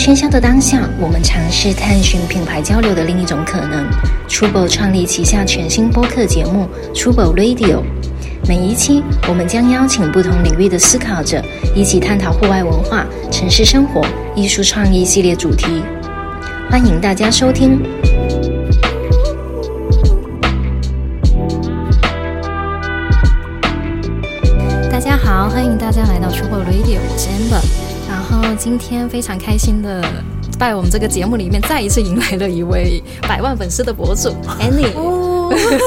喧嚣的当下，我们尝试探寻品牌交流的另一种可能。Trouble 创立旗下全新播客节目 Trouble Radio，每一期我们将邀请不同领域的思考者，一起探讨户外文化、城市生活、艺术创意系列主题。欢迎大家收听。今天非常开心的，在我们这个节目里面再一次迎来了一位百万粉丝的博主 Annie。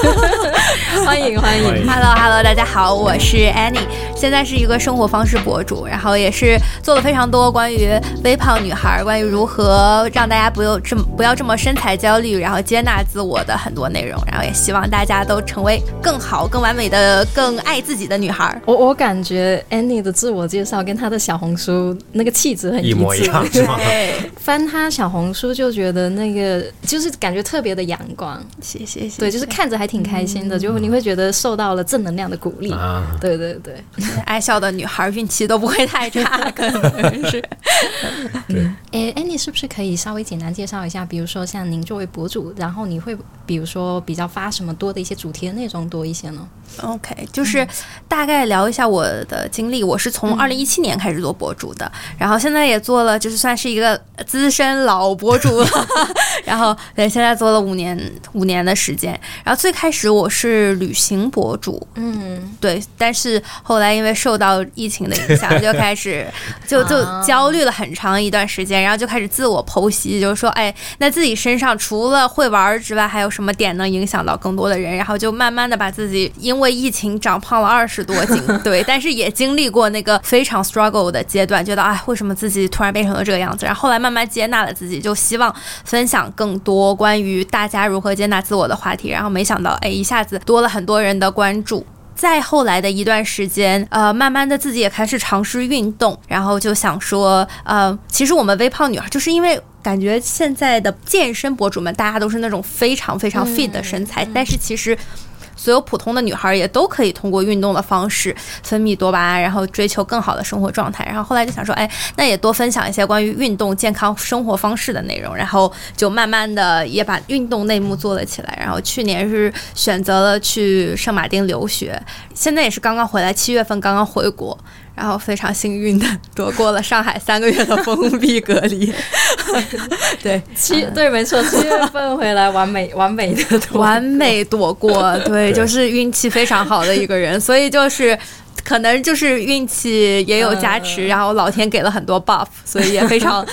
欢迎欢迎，Hello Hello，大家好，我是 Annie，现在是一个生活方式博主，然后也是做了非常多关于微胖女孩，关于如何让大家不用这么不要这么身材焦虑，然后接纳自我的很多内容，然后也希望大家都成为更好、更完美的、更爱自己的女孩。我我感觉 Annie 的自我介绍跟她的小红书那个气质很一模一样，是吗？翻她小红书就觉得那个就是感觉特别的阳光，谢谢谢，对，就是。看着还挺开心的，就你会觉得受到了正能量的鼓励。对对对，爱笑的女孩运气都不会太差，可能是。对，哎，Annie 是不是可以稍微简单介绍一下？比如说像您作为博主，然后你会比如说比较发什么多的一些主题的内容多一些呢？OK，就是大概聊一下我的经历。我是从二零一七年开始做博主的，然后现在也做了，就是算是一个资深老博主了。然后对，现在做了五年五年的时间。然后最开始我是旅行博主，嗯，对，但是后来因为受到疫情的影响，就开始 就就焦虑了很长一段时间，然后就开始自我剖析，就是说，哎，那自己身上除了会玩之外，还有什么点能影响到更多的人？然后就慢慢的把自己因为为疫情长胖了二十多斤，对，但是也经历过那个非常 struggle 的阶段，觉得哎，为什么自己突然变成了这个样子？然后后来慢慢接纳了自己，就希望分享更多关于大家如何接纳自我的话题。然后没想到，哎，一下子多了很多人的关注。再后来的一段时间，呃，慢慢的自己也开始尝试运动，然后就想说，呃，其实我们微胖女孩，就是因为感觉现在的健身博主们，大家都是那种非常非常 fit 的身材，但是其实。所有普通的女孩也都可以通过运动的方式分泌多巴胺，然后追求更好的生活状态。然后后来就想说，哎，那也多分享一些关于运动、健康生活方式的内容。然后就慢慢的也把运动内幕做了起来。然后去年是选择了去圣马丁留学，现在也是刚刚回来，七月份刚刚回国。然后非常幸运的躲过了上海三个月的封闭隔离，对。七对没错，七月份回来完美 完美的躲完美躲过，对，就是运气非常好的一个人，所以就是可能就是运气也有加持，然后老天给了很多 buff，所以也非常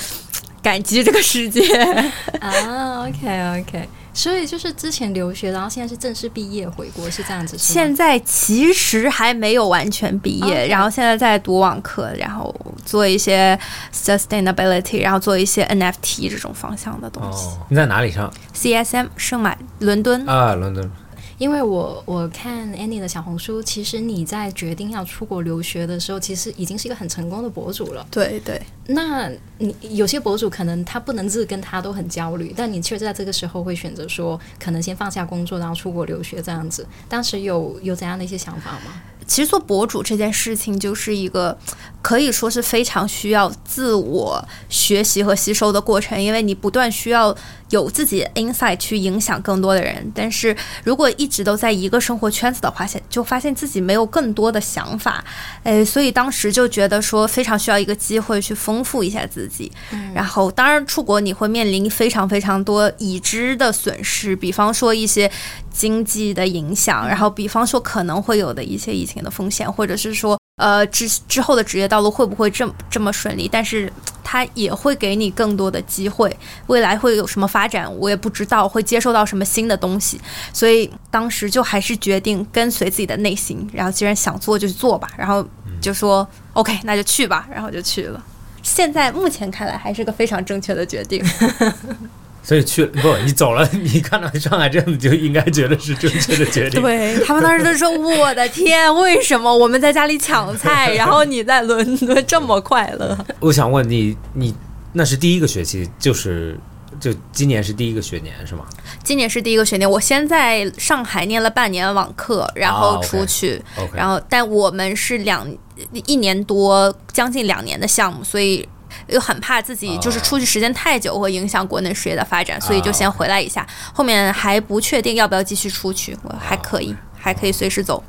感激这个世界。啊。OK OK。所以就是之前留学，然后现在是正式毕业回国，是这样子。现在其实还没有完全毕业，然后现在在读网课，然后做一些 sustainability，然后做一些 NFT 这种方向的东西。你在哪里上？CSM 圣马伦敦啊，伦敦。因为我我看 Annie 的小红书，其实你在决定要出国留学的时候，其实已经是一个很成功的博主了。对对，那你有些博主可能他不能自跟他都很焦虑，但你却在这个时候会选择说，可能先放下工作，然后出国留学这样子。当时有有怎样的一些想法吗？其实做博主这件事情就是一个可以说是非常需要自我学习和吸收的过程，因为你不断需要有自己 insight 去影响更多的人。但是如果一直都在一个生活圈子的话，现就发现自己没有更多的想法，哎，所以当时就觉得说非常需要一个机会去丰富一下自己。然后当然出国你会面临非常非常多已知的损失，比方说一些经济的影响，然后比方说可能会有的一些疫情。的风险，或者是说，呃，之之后的职业道路会不会这么这么顺利？但是它也会给你更多的机会，未来会有什么发展，我也不知道，会接受到什么新的东西。所以当时就还是决定跟随自己的内心，然后既然想做就去做吧，然后就说 OK，那就去吧，然后就去了。现在目前看来还是个非常正确的决定。所以去不，你走了，你看到上海这样子，就应该觉得是正确的决定。对他们当时都说：“我的天，为什么我们在家里抢菜，然后你在伦敦 这么快乐？”我想问你，你那是第一个学期，就是就今年是第一个学年是吗？今年是第一个学年，我先在上海念了半年网课，然后出去，然后但我们是两一年多，将近两年的项目，所以。又很怕自己就是出去时间太久会影响国内事业的发展，所以就啊。先回来一下。后面还不确定要不要继续出去，我还可以，还可以随时走。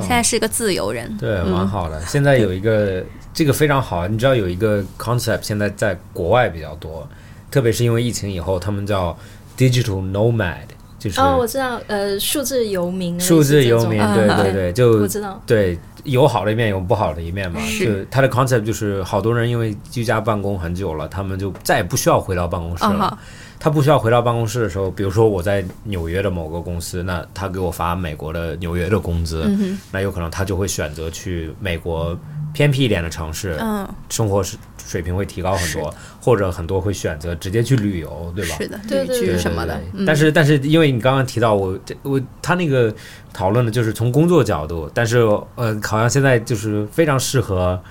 现在是一个自由人，哦对，蛮好的。现在有一个这个非常好，你知道有一个 concept 现在在国外比较多，特别是因为疫情以后，他们叫 digital nomad，就是哦，我知道，呃，数字游民，数字游民，对对对，就我知道，对，有好的一面，有不好的一面嘛。是就它的 concept 就是，好多人因为居家办公很久了，他们就再也不需要回到办公室了。他不需要回到办公室的时候，比如说我在纽约的某个公司，那他给我发美国的纽约的工资，那有可能他就会选择去美国偏僻一点的城市，嗯，生活水水平会提高很多，或者很多会选择直接去旅游，对吧？是的，旅对对对居什么的，嗯。但是但是因为你刚刚提到我这我他那个讨论的就是从工作角度，但是呃好像现在就是非常适合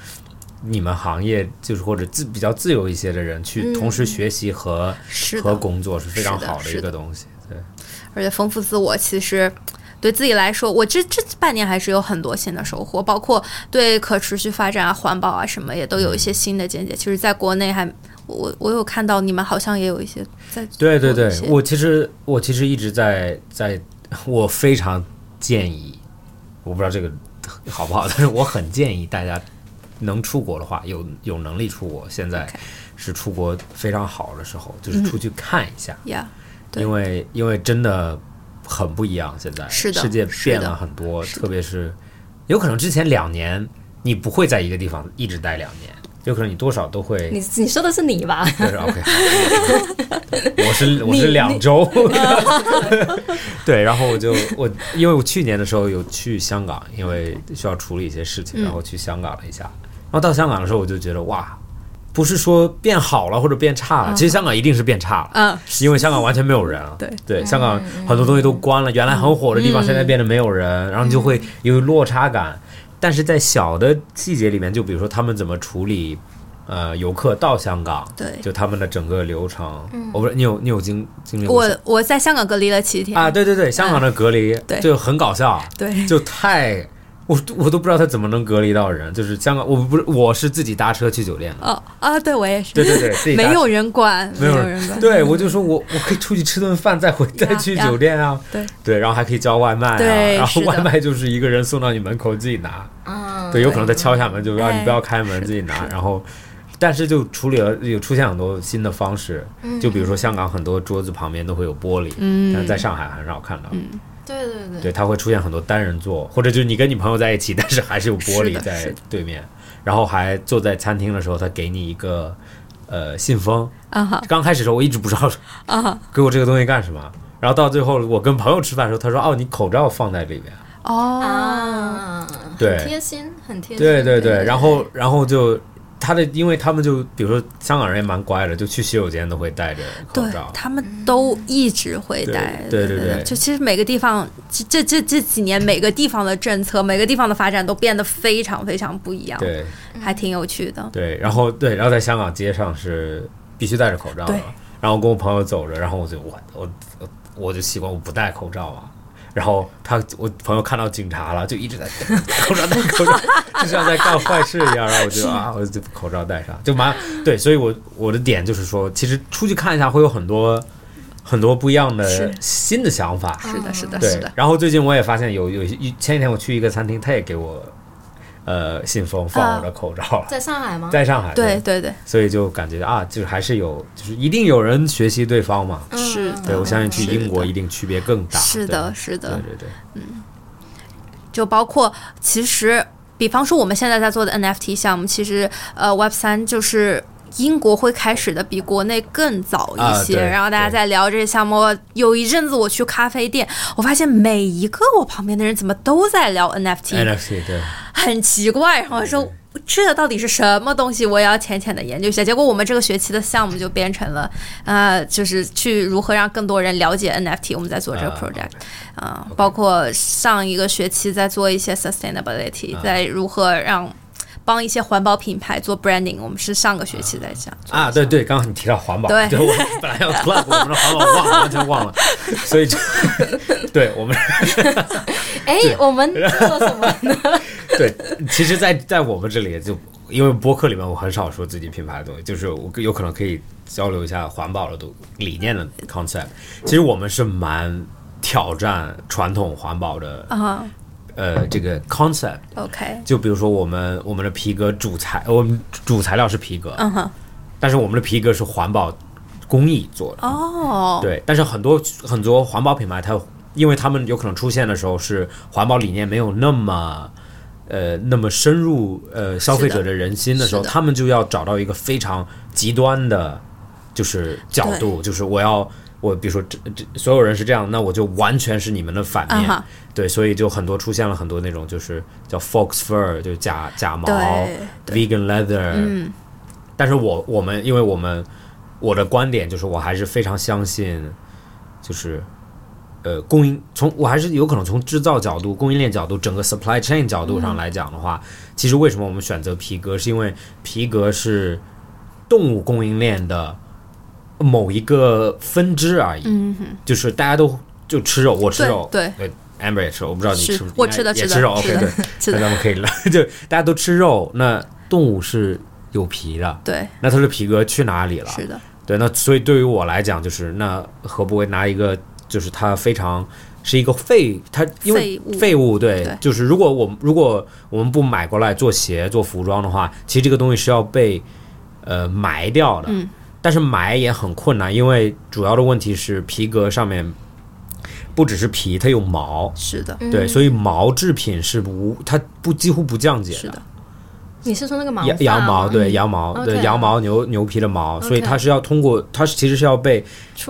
你们行业就是或者自比较自由一些的人去嗯同时学习和、和工作是非常好的一个东西。对，而且丰富自我，其实对自己来说，我这这半年还是有很多新的收获，包括对可持续发展啊、环保啊什么，也都有一些新的见解。其实，在国内还我我有看到你们好像也有一些在对对对我其实我其实一直在在，我非常建议，我不知道这个好不好，但是我很建议大家能出国的话，有有能力出国，现在是出国非常好的时候，就是出去看一下，因为因为真的很不一样，现在是的世界变了很多，特别是有可能之前两年你不会在一个地方一直待两年，有可能你多少都会你你说的是你吧？对是 OK 我是我是两周，对，然后我就我因为我去年的时候有去香港，因为需要处理一些事情，然后去香港了一下，然后到香港的时候我就觉得哇，不是说变好了或者变差了，其实香港一定是变差了，嗯，因为香港完全没有人。了。对对，香港很多东西都关了，原来很火的地方现在变得没有人，然后你就会有落差感。但是在小的细节里面，就比如说他们怎么处理呃游客到香港，对。就他们的整个流程，我不是你有你有经经历过我我在香港隔离了七天。啊？对对对，香港的隔离对。就很搞笑，对。就太。我我都不知道他怎么能隔离到人，就是香港，我不是我是自己搭车去酒店的，哦啊，对我也是，对对对，自己没有人管，没有人管，对，我就说我我可以出去吃顿饭，再回 再去酒店啊。对对，然后还可以叫外卖啊，然后外卖就是一个人送到你门口自己拿。嗯，对，有可能他敲一下门就让哎你不要开门，自己拿。然后，但是就处理了有出现很多新的方式，就比如说香港很多桌子旁边都会有玻璃，嗯但是在上海很少看到。对对对。对，它会出现很多单人座，或者就是你跟你朋友在一起，但是还是有玻璃在对面，然后还坐在餐厅的时候，他给你一个呃信封。啊哈。刚开始的时候我一直不知道啊给我这个东西干什么，然后到最后我跟朋友吃饭的时候，他说哦，你口罩放在里面。哦，啊，对。很贴心，很贴心，对对对，然后然后就他的，因为他们就比如说香港人也蛮乖的，就去洗手间都会戴着口对罩。他们都一直会对带，对对对对就其实每个地方，这这这这几年每个地方的政策，每个地方的发展都变得非常非常不一样，对还挺有趣的。对，然后对，然后在香港街上是必须戴着口罩的对，然后跟我朋友走着，然后我就我我我我就习惯我不戴口罩嘛。然后他，我朋友看到警察了，就一直在戴口罩，戴 口罩，就像在干坏事一样。然后我就啊，我就口罩戴上，就蛮对。所以我我的点就是说，其实出去看一下会有很多很多不一样的新的想法。是的，是的，对是的，，然后最近我也发现有有一前几天我去一个餐厅，他也给我呃信封放我的口罩了，在上海吗？在上海对，对对，所以就感觉啊，就是还是有，就是一定有人学习对方嘛。嗯是的对，我相信去英国一定区别更大。是的，是，的对，对对，嗯就包括其实，比方说我们现在在做的 NFT 项目，其实呃 Web 三就是。英国会开始的比国内更早一些，啊然后大家在聊这个项目。有一阵子我去咖啡店，我发现每一个我旁边的人怎么都在聊 NFT。NFT 对，很奇怪。然后我说这到底是什么东西？我也要浅浅的研究一下。结果我们这个学期的项目就变成了，呃，就是去如何让更多人了解 NFT。我们在做这个啊 project，啊、包括上一个学期在做一些 sustainability，、啊在如何让。帮一些环保品牌做 branding，我们是上个学期在讲啊，对对，刚刚你提到环保，对我本来要 plug 我们的环保，忘了，完全忘了，所以就对我们 哎，我们做什么呢？对，其实在，在我们这里就因为播客里面我很少说自己品牌的东西，就是我有可能可以交流一下环保的东理念的 concept。其实我们是蛮挑战传统环保的啊呃这个 concept。，OK，就比如说我们我们的皮革主材，我们主材料是皮革，嗯哼，但是我们的皮革是环保工艺做的。哦，对，但是很多很多环保品牌它，因为他们有可能出现的时候是环保理念没有那么。呃，那么深入呃消费者的人心的时候，他们就要找到一个非常极端的，就是角度，就是我要我比如说这这所有人是这样，那我就完全是你们的反面。对，所以就很多出现了很多那种就是叫 fox fur，就是假假毛，vegan leather。嗯，但是我我们因为我们我的观点就是我还是非常相信，就是呃供应从我还是有可能从制造角度、供应链角度、整个 supply chain 角度上来讲的话，其实为什么我们选择皮革，是因为皮革是动物供应链的某一个分支而已。嗯哼，就是大家都就吃肉，我吃肉，对对，Amber 也吃，我不知道你吃不吃，我吃的也吃肉，OK，对，那咱们可以了，就大家都吃肉，那动物是有皮的，对，那它的皮革去哪里了？是的，对，那所以对于我来讲，就是那何不为拿一个，就是它非常是一个废，它因为废物。废物，对，对。就是如果我们如果我们不买过来做鞋做服装的话，其实这个东西是要被呃埋掉的，嗯，但是买也很困难，因为主要的问题是皮革上面不只是皮，它有毛。是的，对，所以毛制品是无，它不几乎不降解是的，你是说那个毛羊羊毛对羊毛对羊毛牛牛皮的毛，所以它是要通过它是其实是要被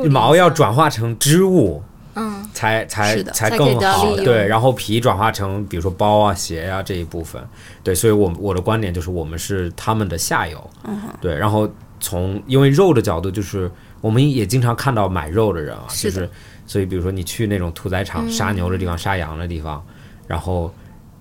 毛要转化成织物，嗯。才才才更好。对，然后皮转化成比如说包啊、鞋啊这一部分。对，所以我我的观点就是我们是他们的下游。嗯对，然后从因为肉的角度，就是我们也经常看到买肉的人啊，是就是所以比如说你去那种屠宰场杀牛的地方、杀羊的地方，然后。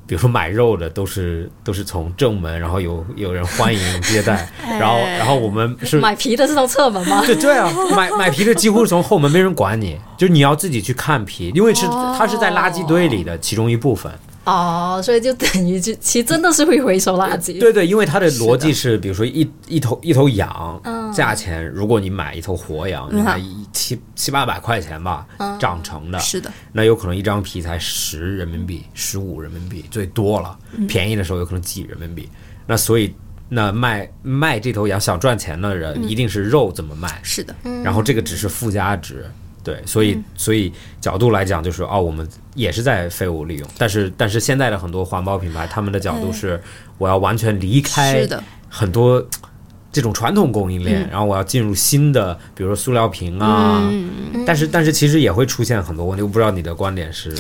比如说买肉的都是 都是从正门，然后有有人欢迎接待，然后然后我们是买皮的是从侧门吗？对对啊，买买皮的几乎是从后门，没人管你，就是你要自己去看皮，因为是它是在垃圾堆里的其中一部分。哦，所以就等于就 其实真的是会回收垃圾。对对，因为它的逻辑是，比如说一一头一头羊，价钱如果你买一头活羊，你买一七七八百块钱吧，长成的，是的，那有可能一张皮才十人民币、十五人民币最多了，便宜的时候有可能几人民币。那所以，那卖卖这头羊想赚钱的人，一定是肉怎么卖，是的，然后这个只是附加值。对，所以所以角度来讲，就是哦，我们也是在废物利用，但是但是现在的很多环保品牌，他们的角度是，我要完全离开，很多这种传统供应链，然后我要进入新的，比如说塑料瓶啊，但是但是其实也会出现很多问题，我不知道你的观点是，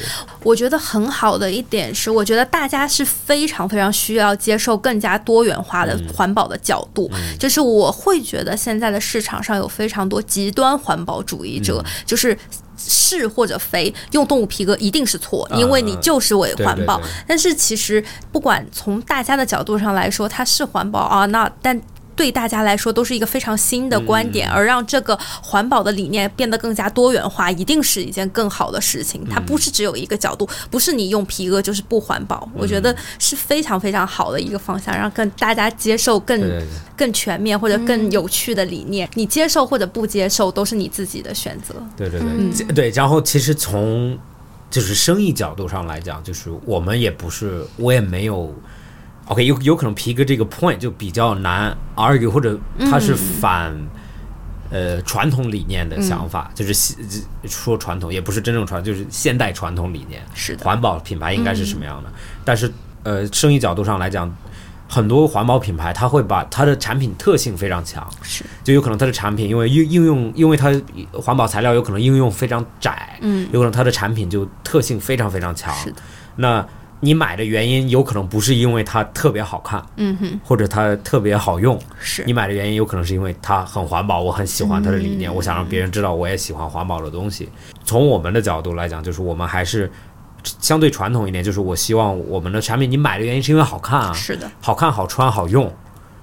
我觉得很好的一点是，我觉得大家是非常非常需要接受更加多元化的环保的角度。就是我会觉得现在的市场上有非常多极端环保主义者，就是。是或者非用动物皮革一定是错，因为你就是为环保。对对对但是其实不管从大家的角度上来说，它是环保啊，那但。对大家来说都是一个非常新的观点，而让这个环保的理念变得更加多元化，一定是一件更好的事情。它不是只有一个角度，不是你用皮革就是不环保。我觉得是非常非常好的一个方向，让更大家接受更对对对更全面或者更有趣的理念。你接受或者不接受都是你自己的选择。对对对、对，然后其实从就是生意角度上来讲，就是我们也不是，我也没有。OK，有有可能皮革这个 point 就比较难 argue，或者它是反、呃传统理念的想法，就是现说传统也不是真正传，就是现代传统理念。是的，环保品牌应该是什么样的？但是呃，生意角度上来讲，很多环保品牌它会把它的产品特性非常强，是。就有可能它的产品因为应应用，因为它环保材料有可能应用非常窄，嗯，有可能它的产品就特性非常非常强。是的，那你买的原因有可能不是因为它特别好看，嗯哼，或者它特别好用，是。你买的原因有可能是因为它很环保，我很喜欢它的理念，嗯。我想让别人知道我也喜欢环保的东西。从我们的角度来讲，就是我们还是相对传统一点，就是我希望我们的产品你买的原因是因为好看啊，是的，好看、好穿、好用，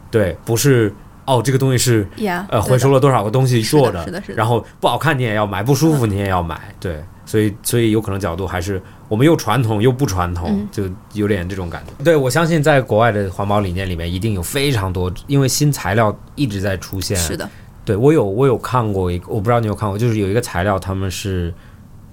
对，不是哦，这个东西是呀，呃，回收了多少个东西做是的是的是的。然后不好看你也要买，不舒服你也要买，对，所以所以有可能角度还是我们又传统又不传统，嗯。就有点这种感觉。对我相信在国外的环保理念里面一定有非常多，因为新材料一直在出现。是的，对我有我有看过一个，我不知道你有看过，就是有一个材料，他们是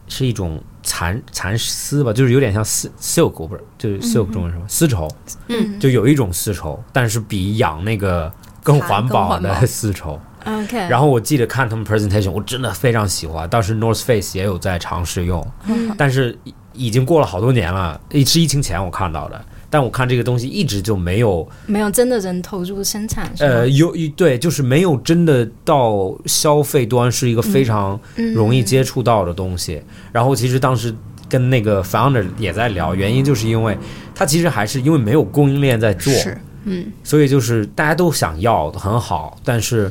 是一种蚕蚕丝吧，就是有点像丝 silk，我不是就是 silk 中文是什么丝绸，嗯，就有一种丝绸，但是比养那个更环保的 丝绸。OK，然后我记得看他们 presentation，我真的非常喜欢。当时 North Face 也有在尝试用，嗯但是已已经过了好多年了，是疫情前我看到的。但我看这个东西一直就没有，没有真的人投入生产，呃，有一对，就是没有真的到消费端是一个非常嗯容易接触到的东西。然后其实当时跟那个 founder 也在聊，原因就是因为它其实还是因为没有供应链在做，是，嗯，所以就是大家都想要很好，但是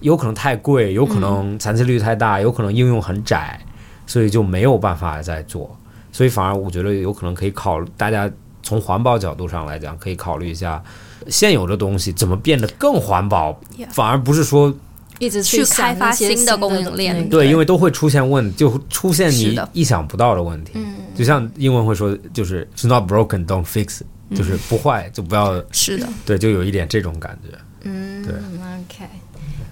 有可能太贵，有可能残次率太大，有可能应用很窄，所以就没有办法再做。所以反而我觉得有可能可以考虑，大家从环保角度上来讲，可以考虑一下现有的东西怎么变得更环保反而不是说一直去开发新的供应链对，因为都会出现问，就出现你意想不到的问题。就像英文会说，就是 “it's not broken, don't fix it”，就是不坏就不要，是的。对，就有一点这种感觉。嗯对，OK。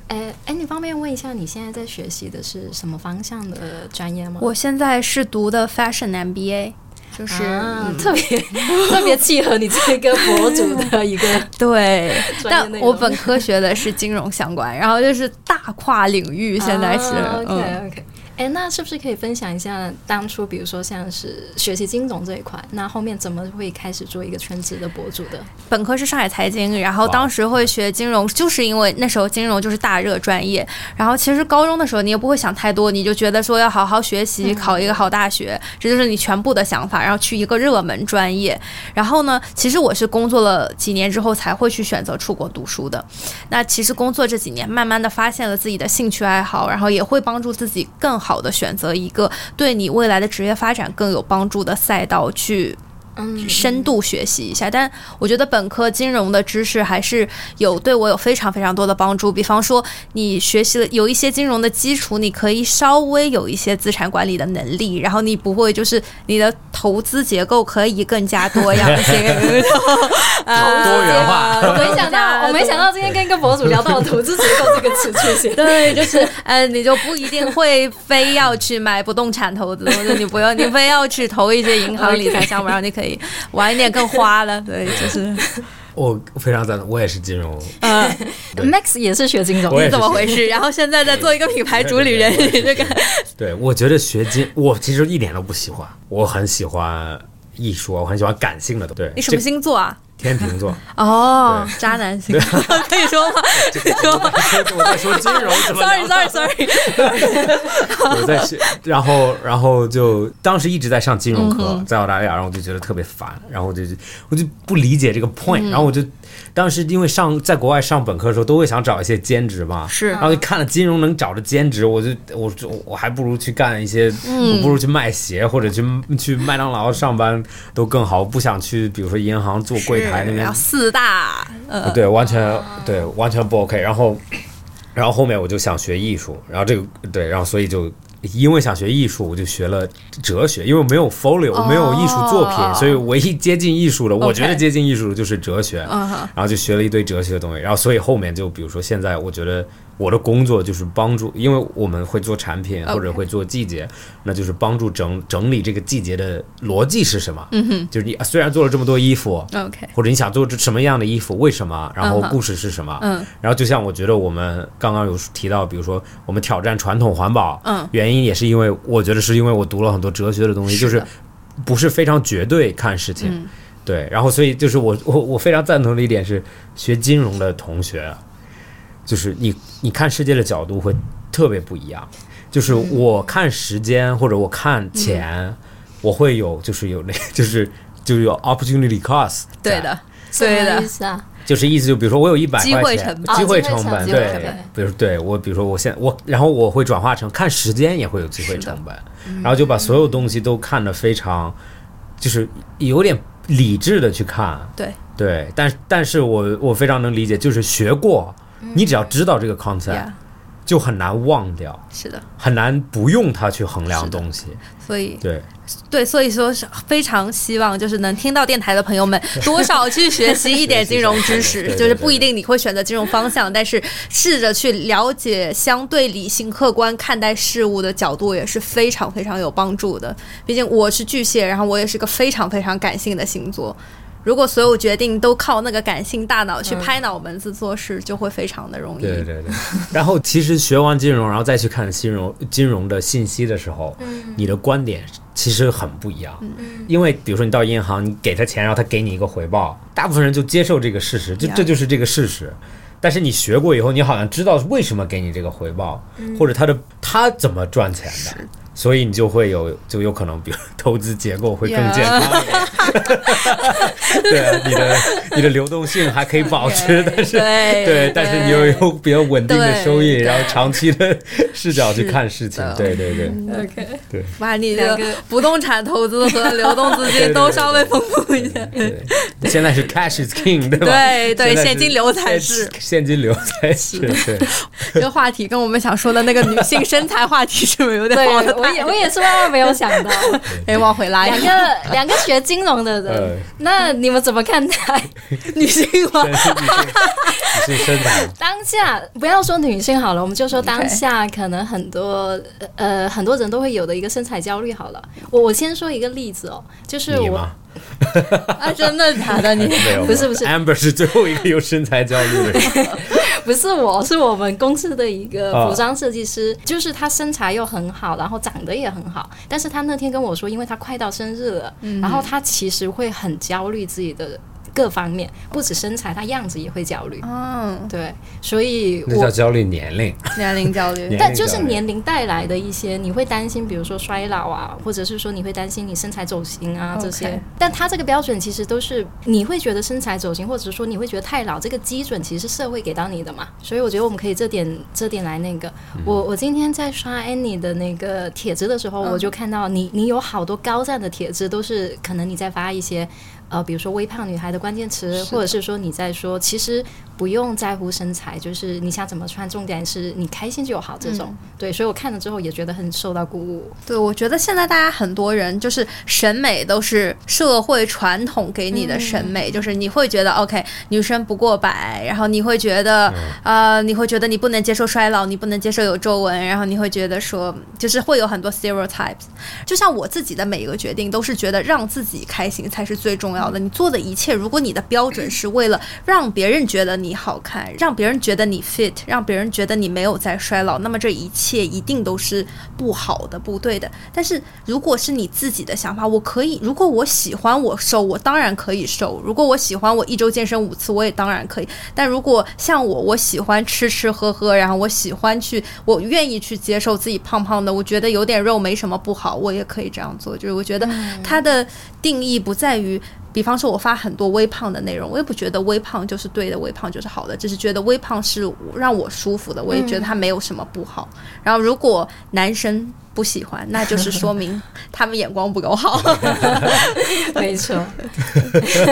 哎哎，你方便问一下，你现在在学习的是什么方向的专业吗？我现在是读的 Fashion MBA，就是、啊嗯特别特别契合你这个博主的一个 对，但我本科学的是金融相关，然后就是大跨领域，现在是、OK OK。哎，那是不是可以分享一下当初，比如说像是学习金融这一块，那后面怎么会开始做一个全职的博主的？本科是上海财经，然后当时会学金融，就是因为那时候金融就是大热专业。然后其实高中的时候你也不会想太多，你就觉得说要好好学习，考一个好大学，这就是你全部的想法，然后去一个热门专业。然后呢，其实我是工作了几年之后才会去选择出国读书的。那其实工作这几年，慢慢的发现了自己的兴趣爱好，然后也会帮助自己更好好的选择一个对你未来的职业发展更有帮助的赛道去，深度学习一下。但我觉得本科金融的知识还是有对我有非常非常多的帮助。比方说，你学习了有一些金融的基础，你可以稍微有一些资产管理的能力，然后你不会就是你的投资结构可以更加多样性，呃 多元化我没想到，我没想到今天跟一个博主聊到投资结构这个词出现。对，就是呃，你就不一定会非要去买不动产投资，或者你不用，你非要去投一些银行理财项目，然后你可以晚一点更花了。对，就是我非常赞同，我也是金融，呃，对 Max 也是学金融你怎么回事？然后现在在做一个品牌主理人，你这个对我觉得学金，我其实一点都不喜欢，我很喜欢艺术，我很喜欢感性的东西。对，你什么星座啊？天秤座，哦，渣男星座 可以说吗？可以说吗我在说金融，，sorry，sorry，sorry。我在学，然后然后就当时一直在上金融课，嗯在澳大利亚，然后我就觉得特别烦，然后我就我就不理解这个 point，、然嗯后我就当时因为上在国外上本科的时候都会想找一些兼职嘛，是。然后就看了金融能找着兼职，我就我就我还不如去干一些，嗯我不如去卖鞋或者去 去麦当劳上班都更好，我不想去比如说银行做柜台那边。四大，呃，对，完全对，完全不 OK。然后，然后后面我就想学艺术，然后这个对，然后所以就因为想学艺术，我就学了哲学，因为我没有 folio，我没有艺术作品，哦所以唯一接近艺术的，我觉得接近艺术的就是哲学。然后就学了一堆哲学的东西，然后所以后面就比如说现在，我觉得我的工作就是帮助，因为我们会做产品或者会做季节，那就是帮助整整理这个季节的逻辑是什么。嗯哼。就是你虽然做了这么多衣服，，OK，或者你想做这什么样的衣服，为什么，然后故事是什么，嗯。然后就像我觉得我们刚刚有提到，比如说我们挑战传统环保，嗯。原因也是因为我觉得是因为我读了很多哲学的东西，就是不是非常绝对看事情，嗯。对，然后所以就是我我我非常赞同的一点是，学金融的同学啊，就是你你看世界的角度会特别不一样，就是嗯。我看时间或者我看钱，我会有就是有那就是就是有 opportunity cost，对的，对的意，思啊？就是意思就比如说我有一百块钱会成本机会成成本，对比如对我比如说我现我然后我会转化成看时间也会有机会成本，然后就把所有东西都看得非常就是有点理智的去看，对。对，但但是我我非常能理解，就是学过你只要知道这个 concept，、Yeah，就很难忘掉，是的，很难不用它去衡量东西。所以对，对，所以说是非常希望就是能听到电台的朋友们 多少去学习一点金融知识，就是不一定你会选择金融方向，但是试着去了解相对理性、客观看待事物的角度也是非常非常有帮助的。毕竟我是巨蟹，然后我也是个非常非常感性的星座。如果所有决定都靠那个感性大脑去拍脑门子做事，就会非常的容易。对对对。然后其实学完金融，然后再去看金融金融的信息的时候，你的观点其实很不一样。因为比如说你到银行，你给他钱，然后他给你一个回报，大部分人就接受这个事实，就这就是这个事实。但是你学过以后，你好像知道为什么给你这个回报，或者他的他怎么赚钱的。所以你就会有，就有可能，比如投资结构会更健康。一点。对啊，你的你的流动性还可以保持，但是对对，但是你又有比较稳定的收益，然后长期的视角去看事情，对对对。OK，对。把你的不动产投资和流动资金都稍微丰富一下。对。现在是 cash is king，对吧？对对现金流才是。现现金流才是，对。这个话题跟我们想说的那个女性身材话题是不是有点我也 我也是万万没有想到，哎，往回拉两，个两个学金融的人 嗯，那你们怎么看待女性化？女性女性身材，当下？不要说女性好了，我们就说当下可能很多呃很多人都会有的一个身材焦虑好了。我我先说一个例子哦，就是我？啊，真的假的？你，不是不是，Amber 是最后一个有身材焦虑的人。不是我，是我们公司的一个啊。服装设计师，就是他身材又很好，然后长得也很好，但是他那天跟我说，因为他快到生日了，嗯。然后他其实会很焦虑自己的各方面，不止身材，他样子也会焦虑。嗯，对，所以我那叫焦虑年龄，年龄焦虑。但就是年龄带来的一些，你会担心，比如说衰老啊，或者是说你会担心你身材走形啊这些。但他这个标准其实都是你会觉得身材走形，或者是说你会觉得太老，这个基准其实是社会给到你的嘛。所以我觉得我们可以这点这点来那个。嗯我我今天在刷 Annie 的那个帖子的时候，我就看到你你有好多高赞的帖子，都是可能你在发一些。呃，比如说微胖女孩的关键词，或者是说你在说，其实不用在乎身材，就是你想怎么穿，重点是你开心就好。这种、对，所以我看了之后也觉得很受到鼓舞。对，我觉得现在大家很多人就是审美都是社会传统给你的审美，就是你会觉得 OK，女生不过百，然后你会觉得、呃，你会觉得你不能接受衰老，你不能接受有皱纹，然后你会觉得说，就是会有很多 stereotypes。就像我自己的每一个决定，都是觉得让自己开心才是最重要的。你做的一切，如果你的标准是为了让别人觉得你好看，让别人觉得你 fit，让别人觉得你没有在衰老，那么这一切一定都是不好的、不对的。但是如果是你自己的想法，我可以，如果我喜欢我瘦，我当然可以瘦；如果我喜欢我一周健身五次，我也当然可以。但如果像我，我喜欢吃吃喝喝，然后我喜欢去，我愿意去接受自己胖胖的，我觉得有点肉没什么不好，我也可以这样做。就是我觉得它的定义不在于。比方说，我发很多微胖的内容，我也不觉得微胖就是对的，微胖就是好的，只是觉得微胖是让我舒服的，我也觉得它没有什么不好。然后，如果男生不喜欢，那就是说明 他们眼光不够好。没错，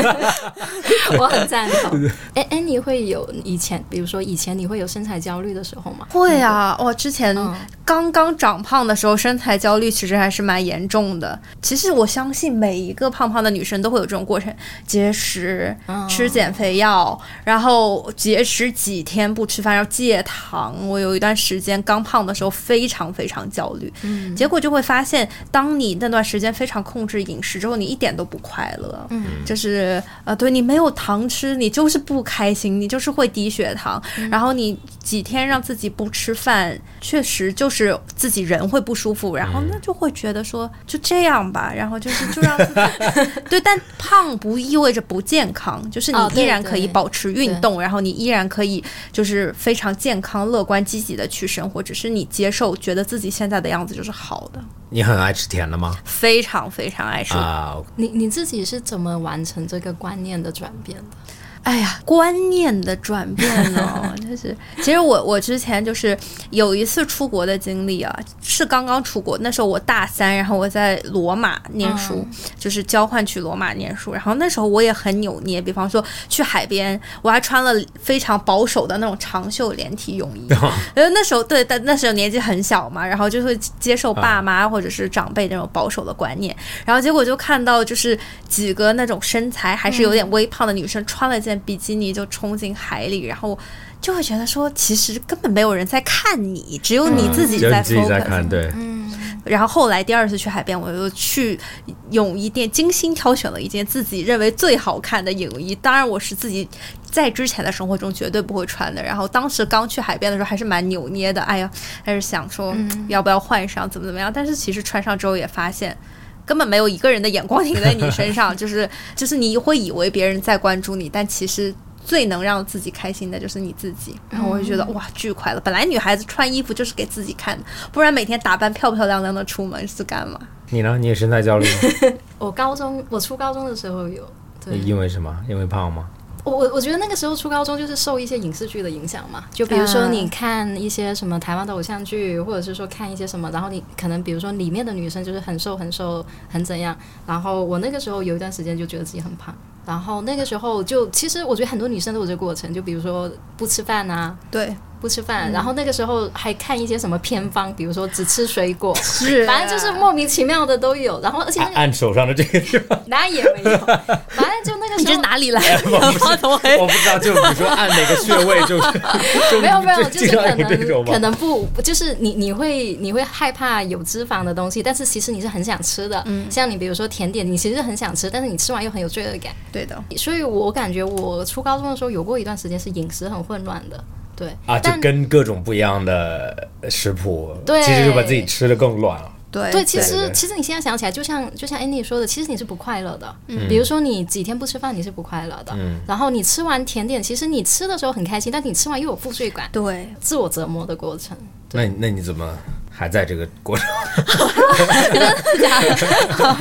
我很赞同。哎，安妮会有以前，比如说以前你会有身材焦虑的时候吗？会啊，我之前嗯刚刚长胖的时候，身材焦虑其实还是蛮严重的。其实我相信每一个胖胖的女生都会有这种过程：节食、吃减肥药，然后节食几天不吃饭，要戒糖。我有一段时间刚胖的时候，非常非常焦虑。结果就会发现，当你那段时间非常控制饮食之后，你一点都不快乐。嗯，就是呃，对你没有糖吃，你就是不开心，你就是会低血糖。然后你几天让自己不吃饭，确实就是自己人会不舒服，然后那就会觉得说就这样吧，然后就是就让自己 对，但胖不意味着不健康，就是你依然可以保持运动，然后你依然可以就是非常健康、乐观、积极的去生活，只是你接受，觉得自己现在的样子就是好的，你很爱吃甜的吗？非常非常爱吃。啊，你你自己是怎么完成这个观念的转变的？哎呀，观念的转变呢，就是。其实我我之前就是有一次出国的经历啊，是刚刚出国，那时候我大三，然后我在罗马念书，就是交换去罗马念书，然后那时候我也很扭捏，比方说去海边，我还穿了非常保守的那种长袖连体泳衣，因 为那时候对，但那时候年纪很小嘛，然后就会接受爸妈或者是长辈那种保守的观念，然后结果就看到就是几个那种身材还是有点微胖的女生穿了件比基尼就冲进海里，然后就会觉得说，其实根本没有人在看你，只有你自己在看，对，然后后来第二次去海边，我又去泳衣店精心挑选了一件自己认为最好看的泳衣。当然，我是自己在之前的生活中绝对不会穿的。然后当时刚去海边的时候还是蛮扭捏的，哎呀，还是想说要不要换上，怎么怎么样。但是其实穿上之后也发现。根本没有一个人的眼光停在你身上，就是就是你会以为别人在关注你，但其实最能让自己开心的就是你自己。然后我就觉得哇，巨快乐！本来女孩子穿衣服就是给自己看的，不然每天打扮漂漂亮亮的出门是干嘛？你呢？你也身材焦虑吗？我高中，我初高中的时候有，对，因为什么？因为胖吗？我我我觉得那个时候初高中就是受一些影视剧的影响嘛，就比如说你看一些什么台湾的偶像剧，或者是说看一些什么，然后你可能比如说里面的女生就是很瘦很瘦很怎样，然后我那个时候有一段时间就觉得自己很胖，然后那个时候就其实我觉得很多女生都有这个过程，就比如说不吃饭啊，对，不吃饭，然后那个时候还看一些什么偏方，比如说只吃水果，是反正就是莫名其妙的都有，然后而且那个按按手上的这个是吧？哪也没有，反正就那个你这时候 哪里来的？我不知道，就比如说按哪个穴位，就是没有没有，就就是可有这种吗能可能不就是你你会你会害怕有脂肪的东西，但是其实你是很想吃的。嗯像你比如说甜点，你其实很想吃，但是你吃完又很有罪恶感。对的，所以我感觉我初高中的时候有过一段时间是饮食很混乱的。对啊，就跟各种不一样的食谱，对其实就把自己吃的更乱了。对对，其实其实你现在想起来，就像就像 Andy 说的，其实你是不快乐的。嗯比如说你几天不吃饭，你是不快乐的。嗯然后你吃完甜点，其实你吃的时候很开心，但你吃完又有负罪感，对，自我折磨的过程。那那你怎么还在这个过程？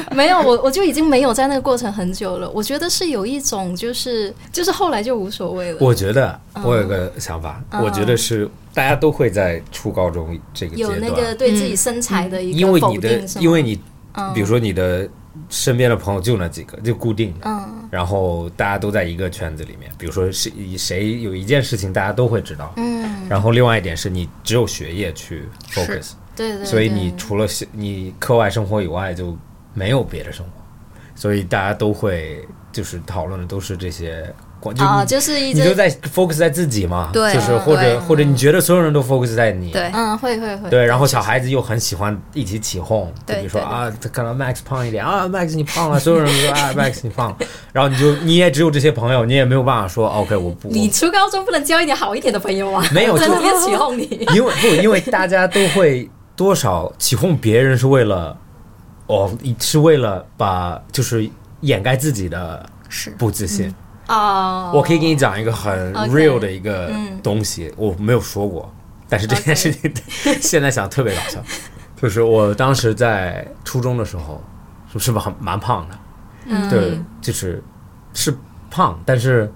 没有，我我就已经没有在那个过程很久了。我觉得是有一种，就是就是后来就无所谓了。我觉得嗯我有个想法，我觉得是大家都会在初高中这个阶段，有那个对自己身材的一因个因为你的定，因为你嗯比如说你的身边的朋友就那几个，就固定的，嗯然后大家都在一个圈子里面。比如说谁谁有一件事情，大家都会知道。嗯，然后另外一点是你只有学业去 focus，对对对，所以你除了学你课外生活以外就没有别的生活，所以大家都会就是讨论的都是这些关，就啊，你就是一直你就在 focus 在自己嘛，对就是或者或者你觉得所有人都 focus 在你，对。嗯会会会。对，然后小孩子又很喜欢一起起哄，就对比如说啊，他看到 Max 胖一点啊，Max 你胖了，所有人都说啊 Max 你胖，然后你就你也只有这些朋友，你也没有办法说 OK 我不，你初高中不能交一点好一点的朋友啊，没有就在那边起哄你。因为不因为大家都会多少起哄别人是为了哦是为了把就是掩盖自己的是。不自信。哦，我可以给你讲一个很 real 的一个嗯。东西，我没有说过，但是这件事情现在想特别搞笑，就是我当时在初中的时候，是是不是很蛮胖的？嗯。对，就是是胖，但是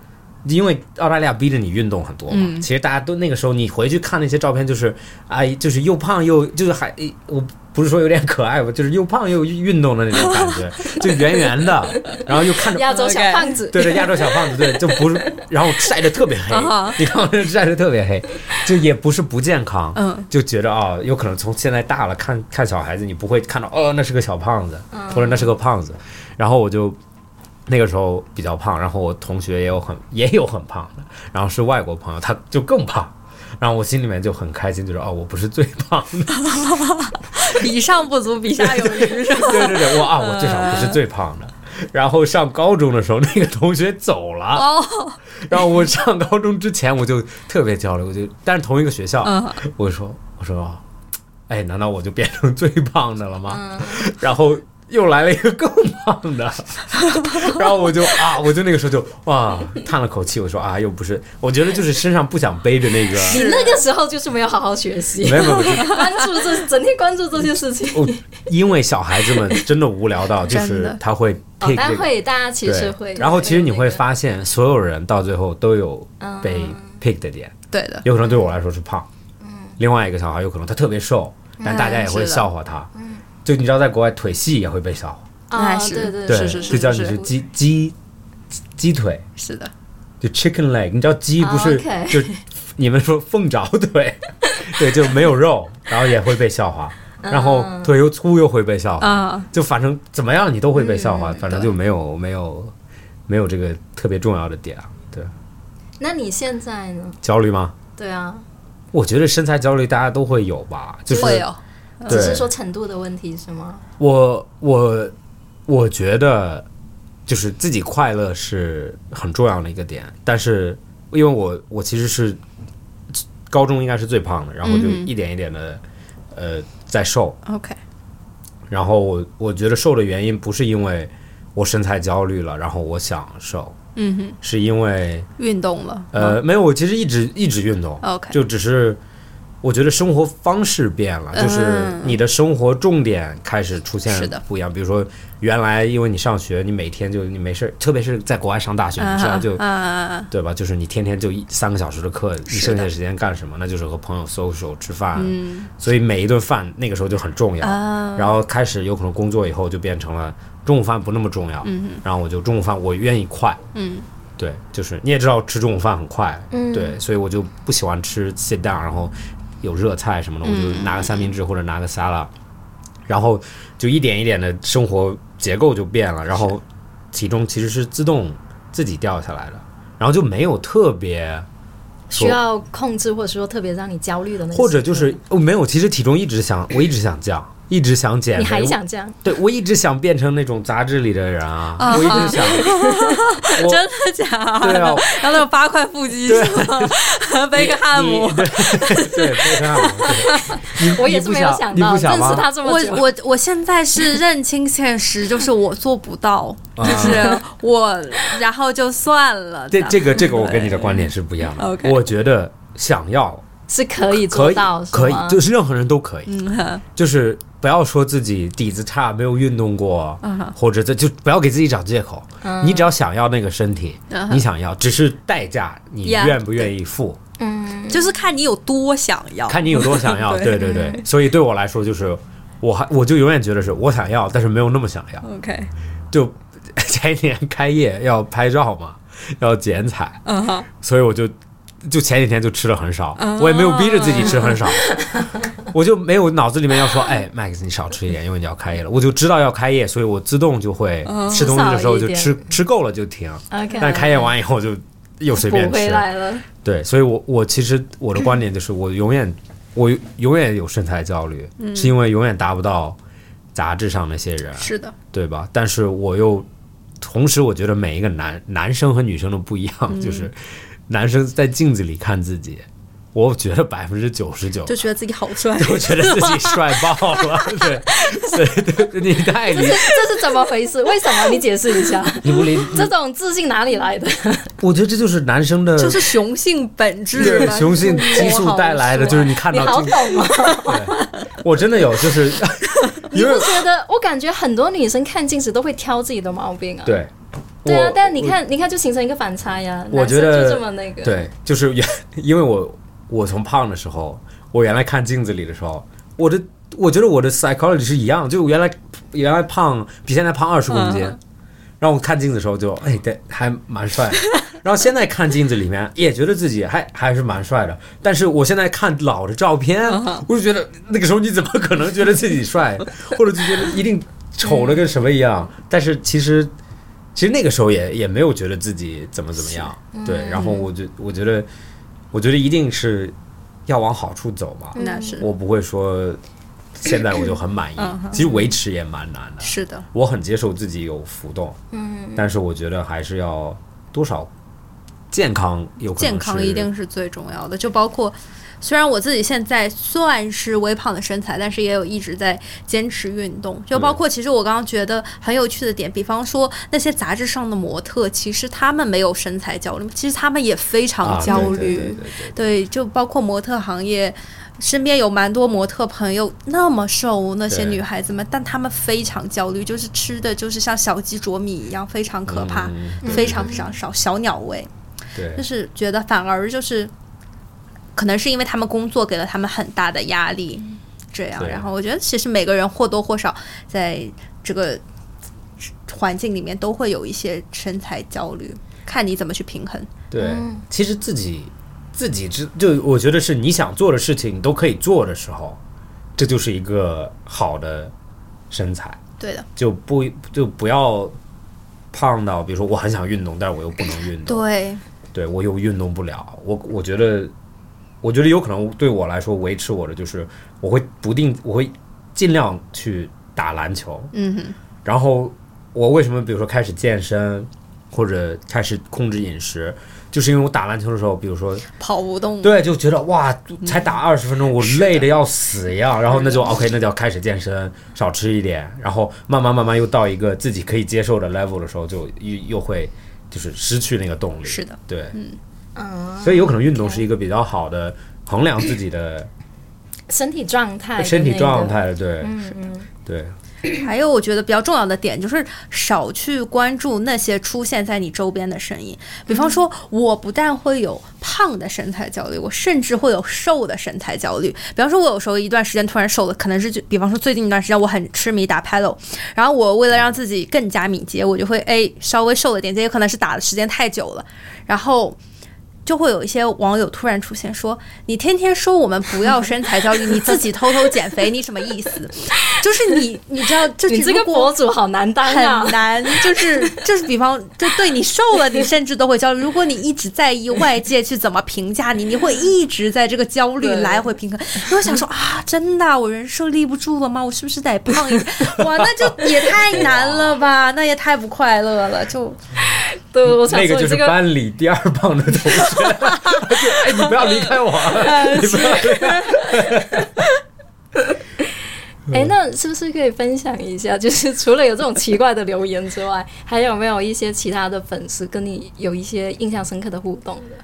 因为澳大利亚逼着你运动很多嘛，嗯。其实大家都那个时候你回去看那些照片，就是啊，就是又胖又就是还我不是说有点可爱吧，就是又胖又运动的那种感觉，就圆圆的，然后又看着亚洲小胖子，对对，亚洲小胖子，对，就不是，然后晒得特别黑你看我这晒得特别黑，就也不是不健康，嗯，就觉得啊、有可能从现在大了看看小孩子，你不会看到哦，那是个小胖子，或者那是个胖子，然后我就那个时候比较胖，然后我同学也有很也有很胖的，然后是外国朋友，他就更胖。然后我心里面就很开心，就是哦，我不是最胖的，比上不足，比下有余，是吧？对对对，我啊，我至少不是最胖的。然后上高中的时候，那个同学走了，哦，然后我上高中之前我就特别焦虑，我就但是同一个学校，嗯我就说我说，哎，难道我就变成最胖的了吗？嗯然后又来了一个更胖的，然后我就啊，我就那个时候就哇叹了口气，我说啊，又不是，我觉得就是身上不想背着那个，你那个时候就是没有好好学习，没有没有，关注这整天关注这些事情。我因为小孩子们真的无聊到，就是他会哦，pick 这个。但会大家其实会，，然后其实你会发现，所有人到最后都有被嗯 pick 的点，对的，有可能对我来说是胖，另外一个小孩有可能他特别瘦，但大家也会笑话他。就你知道，在国外腿细也会被笑话，啊，是。对对对，是是是就叫你是。鸡鸡鸡腿，是的，就 chicken leg，你知道鸡不是就你们说凤爪腿，对，就没有肉，然后也会被笑话，然后腿又粗又会被笑话，啊，就反正怎么样你都会被笑话，嗯反正就没有没有没有这个特别重要的点啊，对，那你现在呢？焦虑吗？对啊，我觉得身材焦虑大家都会有吧，就是会有，对只是说程度的问题是吗？我我我觉得就是自己快乐是很重要的一个点，但是因为我我其实是高中应该是最胖的，然后就一点一点的、呃在瘦，OK，然后我我觉得瘦的原因不是因为我身材焦虑了，然后我想瘦，嗯哼，是因为运动了，呃没有，我其实一直一直运动，OK。就只是。我觉得生活方式变了，就是嗯你的生活重点开始出现不一样。比如说，原来因为你上学，你每天就你没事儿，特别是在国外上大学，你知道就啊，对吧？就是你天天就一三个小时的课，你剩下的时间干什么？那就是和朋友 social 吃饭，嗯。所以每一顿饭那个时候就很重要。啊，然后开始有可能工作以后就变成了中午饭不那么重要，嗯然后我就中午饭我愿意快，嗯。对，就是你也知道吃中午饭很快，嗯。对，所以我就不喜欢吃 sit down，然后有热菜什么的，我就拿个三明治或者拿个沙拉，然后就一点一点的生活结构就变了，然后体重其实是自动自己掉下来的，然后就没有特别。需要控制或者说特别让你焦虑的那个，或者就是哦，没有，其实体重一直想，我一直想降，一直想减肥，你还想这样？对我一直想变成那种杂志里的人啊，啊我一直想，我真的假的？对啊，然后那种八块腹肌对是吗？贝克 汉姆，对对贝克汉姆，我也是没有想到，你不想认识？他这么久，我我我现在是认清现实，就是我做不到，啊就是我，然后就算了。这样这个这个我跟你的观点是不一样的。我觉得想要是可以做到，是可以，就是任何人都可以，嗯哼就是不要说自己底子差，没有运动过，嗯。或者这就不要给自己找借口。嗯。你只要想要那个身体，嗯。你想要，只是代价你愿不愿意付，嗯，就是看你有多想要。看你有多想要。对对对。对，所以对我来说就是。我还我就永远觉得是我想要，但是没有那么想要。OK，就前一年开业要拍照嘛，要剪彩，嗯哼，所以我就就前几天就吃的很少，哦我也没有逼着自己吃很少，我就没有脑子里面要说，哎，Max 你少吃一点，因为你要开业了，我就知道要开业，所以我自动就会吃东西的时候就吃吃吃够了就停，但是开业完以后就又随便吃，对，所以我我其实我的观点就是我永远我永远有身材焦虑，嗯。是因为永远达不到杂志上那些人，是的，对吧？但是我又同时，我觉得每一个男男生和女生都不一样，嗯。就是男生在镜子里看自己，我觉得百分之九十九就觉得自己好帅。就觉得自己帅爆了，对，对对你太理这是怎么回事？为什么？你解释一下，你不理，这种自信哪里来的？我觉得这就是男生的，就是雄性本质对，雄性激素带来的，就是你看你好到镜，懂吗？对，我真的有，就是你不觉得？我感觉很多女生看镜子都会挑自己的毛病啊。对。对啊我，但你看，你看就形成一个反差呀。我觉得就这么那个。对，就是原因为我我从胖的时候，我原来看镜子里的时候，我的我觉得我的 psychology 是一样，就原来原来胖比现在胖二十公斤，嗯然后我看镜子的时候就哎对还蛮帅的，然后现在看镜子里面也觉得自己还还是蛮帅的，但是我现在看老的照片，嗯我就觉得那个时候你怎么可能觉得自己帅，或者就觉得一定丑的跟什么一样，但是其实。其实那个时候也也没有觉得自己怎么怎么样，对，然后我觉我觉得，我觉得一定是要往好处走嘛，那是。我不会说现在我就很满意。其实维持也蛮难的，是的，我很接受自己有浮动，嗯，但是我觉得还是要多少健康有健康一定是最重要的，就包括虽然我自己现在算是微胖的身材，但是也有一直在坚持运动。就包括其实我刚刚觉得很有趣的点，比方说那些杂志上的模特，其实他们没有身材焦虑，其实他们也非常啊焦虑。对就包括模特行业，身边有蛮多模特朋友那么瘦，那些女孩子们，但她们非常焦虑，就是吃的就是像小鸡啄米一样，非常可怕，嗯非常非常少小鸟胃，对。就，是觉得反而就是，可能是因为他们工作给了他们很大的压力，这样，然后我觉得其实每个人或多或少在这个环境里面都会有一些身材焦虑，看你怎么去平衡。对，嗯。其实自己自己知，就我觉得是你想做的事情你都可以做的时候，这就是一个好的身材，对的，就不就不要胖到，比如说我很想运动，但是我又不能运动，对，对我又运动不了，我我觉得，我觉得有可能对我来说维持我的就是我会不定，我会尽量去打篮球，嗯哼。然后我为什么比如说开始健身或者开始控制饮食，就是因为我打篮球的时候，比如说跑不动。对，就觉得哇，才打二十分钟，我累的要死一样。然后那就 OK，那就要开始健身，少吃一点，然后慢慢慢慢又到一个自己可以接受的 level 的时候，就又又会就是失去那个动力。是的，对，嗯，所以有可能运动是一个比较好的衡量自己的身体状态身体状态的，对对 还有我觉得比较重要的点就是少去关注那些出现在你周边的声音。比方说，我不但会有胖的身材焦虑，我甚至会有瘦的身材焦虑。比方说，我有时候一段时间突然瘦了，可能是就比方说最近一段时间我很痴迷打 paddle，然后我为了让自己更加敏捷，我就会哎稍微瘦了点，这也可能是打的时间太久了，然后。就会有一些网友突然出现说：“你天天说我们不要身材焦虑，你自己偷偷减肥，你什么意思？就是你，你知道，就是你这个博主好难当啊很！难，就是就是，比方就对你瘦了，你甚至都会焦虑。如果你一直在意外界去怎么评价你，你会一直在这个焦虑来回平衡。你会想说啊，真的啊，我人设立不住了吗？我是不是得胖一点？哇，那就也太难了吧，那也太不快乐了。就对，我想那个就是班里第二棒的同学，就 哎，你不要离开我，你不要离开。哎，那是不是可以分享一下？就是除了有这种奇怪的留言之外，还有没有一些其他的粉丝跟你有一些印象深刻的互动的？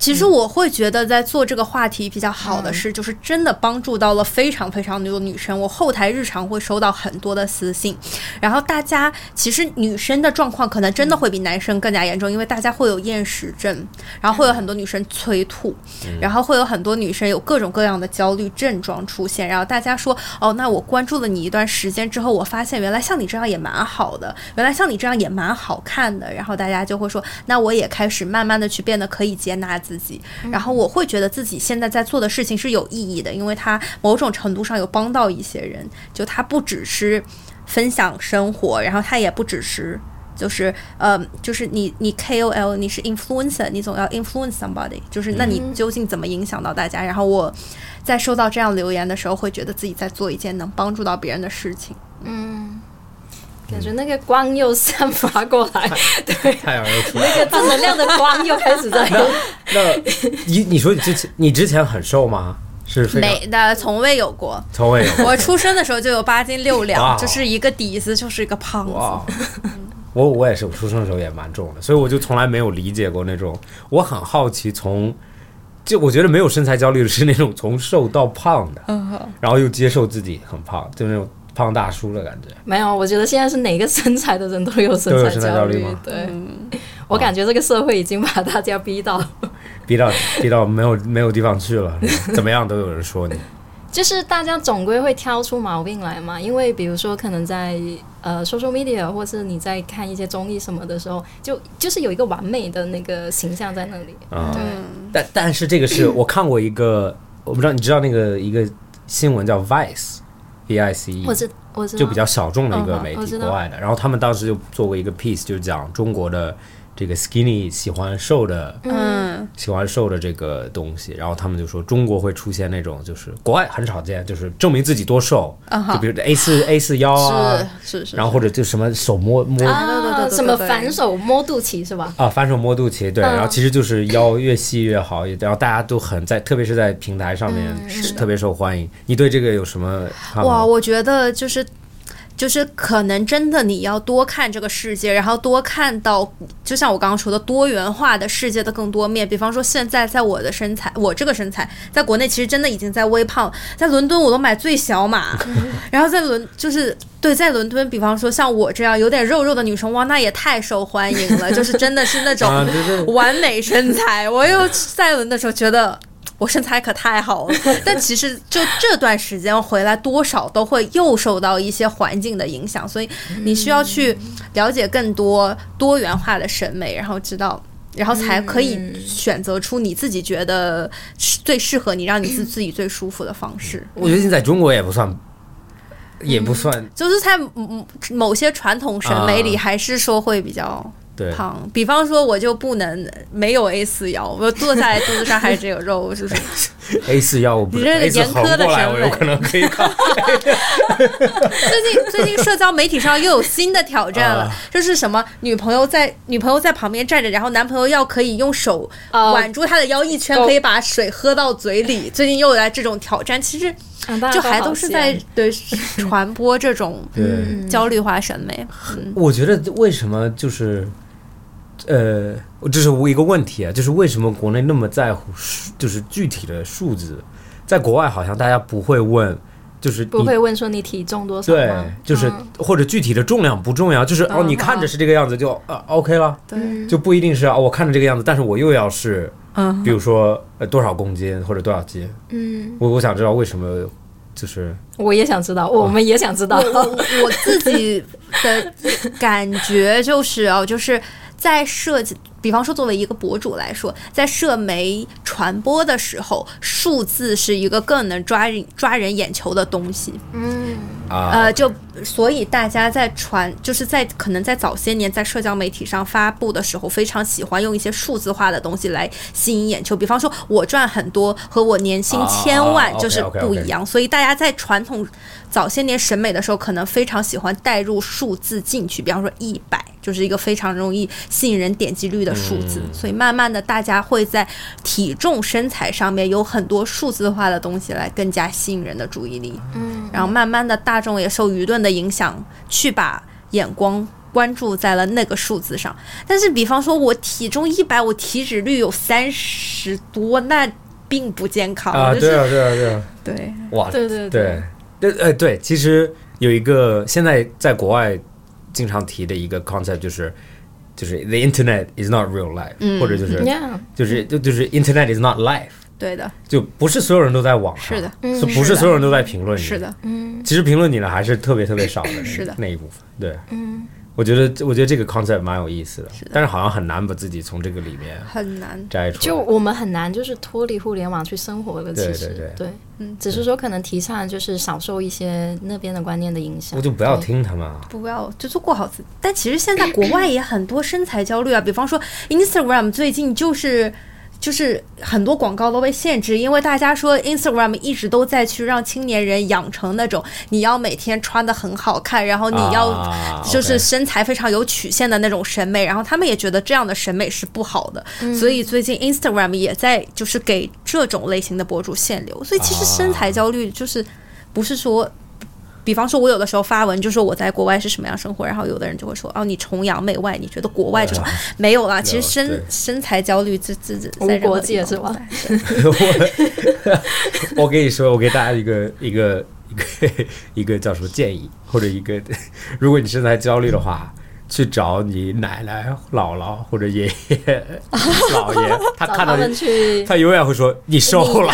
其实我会觉得，在做这个话题比较好的是，就是真的帮助到了非常非常多的女生。我后台日常会收到很多的私信，然后大家其实女生的状况可能真的会比男生更加严重，因为大家会有厌食症，然后会有很多女生催吐，然后会有很多女生有各种各样的焦虑症状出现。然后大家说，哦，那我关注了你一段时间之后，我发现原来像你这样也蛮好的，原来像你这样也蛮好看的。然后大家就会说，那我也开始慢慢的去变得可以接纳自己。然后我会觉得自己现在在做的事情是有意义的，因为它某种程度上有帮到一些人。就它不只是分享生活，然后它也不只是。就是呃，就是你你 KOL 你是 influencer，你总要 influence somebody，就是那你究竟怎么影响到大家？然后我在收到这样留言的时候，会觉得自己在做一件能帮助到别人的事情。嗯，感觉那个光又散发过来，对，太阳又出来了。那个正能量的光又开始在。那你你说你之前你之前很瘦吗？是没的，从未有过。从未有过我出生的时候就有八斤六两，哦就是一个底子，就是一个胖子。哇，我我也是，我出生的时候也蛮重的，所以我就从来没有理解过那种。我很好奇从，就我觉得没有身材焦虑的是那种从瘦到胖的，然后又接受自己很胖，就那种胖大叔的感觉。没有，我觉得现在是哪个身材的人都有身材焦虑吗对，我感觉这个社会已经把大家逼到，逼到逼到没有没有地方去了，怎么样都有人说你。就是大家总归会挑出毛病来嘛。因为比如说，可能在呃 social media 或是你在看一些综艺什么的时候，就就是有一个完美的那个形象在那里。啊、对，但但是这个是我看过一个，我不知道你知道那个一个新闻叫 Vice，V I C E，我知我知道，就比较小众的一个媒体，国外的。然后他们当时就做过一个 piece，就是讲中国的这个 skinny 喜欢瘦的，嗯，喜欢瘦的这个东西。然后他们就说中国会出现那种，就是国外很少见，就是证明自己多瘦，啊就比如 A 四 A 四腰啊，是是是，然后或者就什么手摸摸啊对对呃，什么对对对反手摸肚脐是吧？啊，反手摸肚脐，对，嗯然后其实就是腰越细越好，然后大家都很在，特别是在平台上面嗯是特别受欢迎。你对这个有什么看法？哇，我觉得就是。就是可能真的你要多看这个世界，然后多看到，就像我刚刚说的多元化的世界的更多面。比方说，现在在我的身材，我这个身材，在国内其实真的已经在微胖，在伦敦我都买最小码，然后在伦就是对，在伦敦，比方说像我这样有点肉肉的女生，哇，那也太受欢迎了，就是真的是那种 完美身材。我又在伦的时候觉得。我身材可太好了，但其实就这段时间回来，多少都会又受到一些环境的影响，所以你需要去了解更多多元化的审美，然后知道，然后才可以选择出你自己觉得最适合你，让你自自己最舒服的方式。我觉得你在中国也不算，也不算就是在某某些传统审美里，啊还是说会比较对。胖。比方说，我就不能没有 A 四腰，我坐下来肚子上还是只有肉，是不是？A 四腰我不你这个严苛的审美我有可能可以考。最近最近社交媒体上又有新的挑战了啊，就是什么女朋友在女朋友在旁边站着，然后男朋友要可以用手哦挽住她的腰一圈，可以把水喝到嘴里。最近又有来这种挑战，其实就还都是在对传播这种对，焦虑化审美。我觉得为什么就是，呃，这是一个问题啊，就是为什么国内那么在乎数，就是具体的数字，在国外好像大家不会问，就是不会问说你体重多少对？，就是、嗯或者具体的重量不重要，就是哦，嗯你看着是这个样子就呃 OK 了，对，就不一定是啊、我看着这个样子，但是我又要是，嗯。比如说呃多少公斤或者多少斤，嗯，我我想知道为什么就是我也想知道，我们也想知道。我我我自己的感觉就是哦，就是在设计，比方说作为一个博主来说，在社媒传播的时候，数字是一个更能抓人抓人眼球的东西。嗯，啊呃，就所以大家在传，就是在可能在早些年在社交媒体上发布的时候，非常喜欢用一些数字化的东西来吸引眼球。比方说，我赚很多和我年薪千万啊就是不一样。所以大家在传统早些年审美的时候，可能非常喜欢带入数字进去，比方说一百就是一个非常容易吸引人点击率的数字。嗯所以慢慢的，大家会在体重、身材上面有很多数字化的东西来更加吸引人的注意力。嗯，然后慢慢的，大众也受舆论的影响，去把眼光。关注在了那个数字上，但是比方说，我体重一百，我体脂率有三十多，那并不健康。啊，就是对啊，对啊，对啊，对哇，对对对，对，呃，对，其实有一个现在在国外经常提的一个 concept 就是，就是 the internet is not real life，、或者就是，Yeah，就是就就是 internet is not life，对的，就不是所有人都在网上，是的，是不是所有人都在评论你？是，的，其实评论你的还是特别特别少的，是的。那一部分，对，嗯。我觉得，我觉得这个 concept 蛮有意思的，但是好像很难把自己从这个里面很难。摘出来。就我们很难就是脱离互联网去生活了。其实对对嗯，只是说可能提倡就是少受一些那边的观念的影响。我就不要听他们啊，不要，就是过好自己。但其实现在国外也很多身材焦虑啊，比方说 Instagram 最近就是。就是很多广告都被限制，因为大家说 Instagram 一直都在去让青年人养成那种你要每天穿的很好看，然后你要啊就是身材非常有曲线的那种审美，然后他们也觉得这样的审美是不好的，所以最近 Instagram 也在就是给这种类型的博主限流，所以其实身材焦虑就是不是说。比方说，我有的时候发文就说我在国外是什么样生活，然后有的人就会说哦，你崇洋媚外，你觉得国外这种没有啦。其实身身材焦虑这这这在无国界是吧我我跟你说，我给大家一个一个一个一个叫什么建议，或者一个，如果你身材焦虑的话，去找你奶奶、姥姥或者爷爷、姥爷，他看到你他永远会说你瘦了，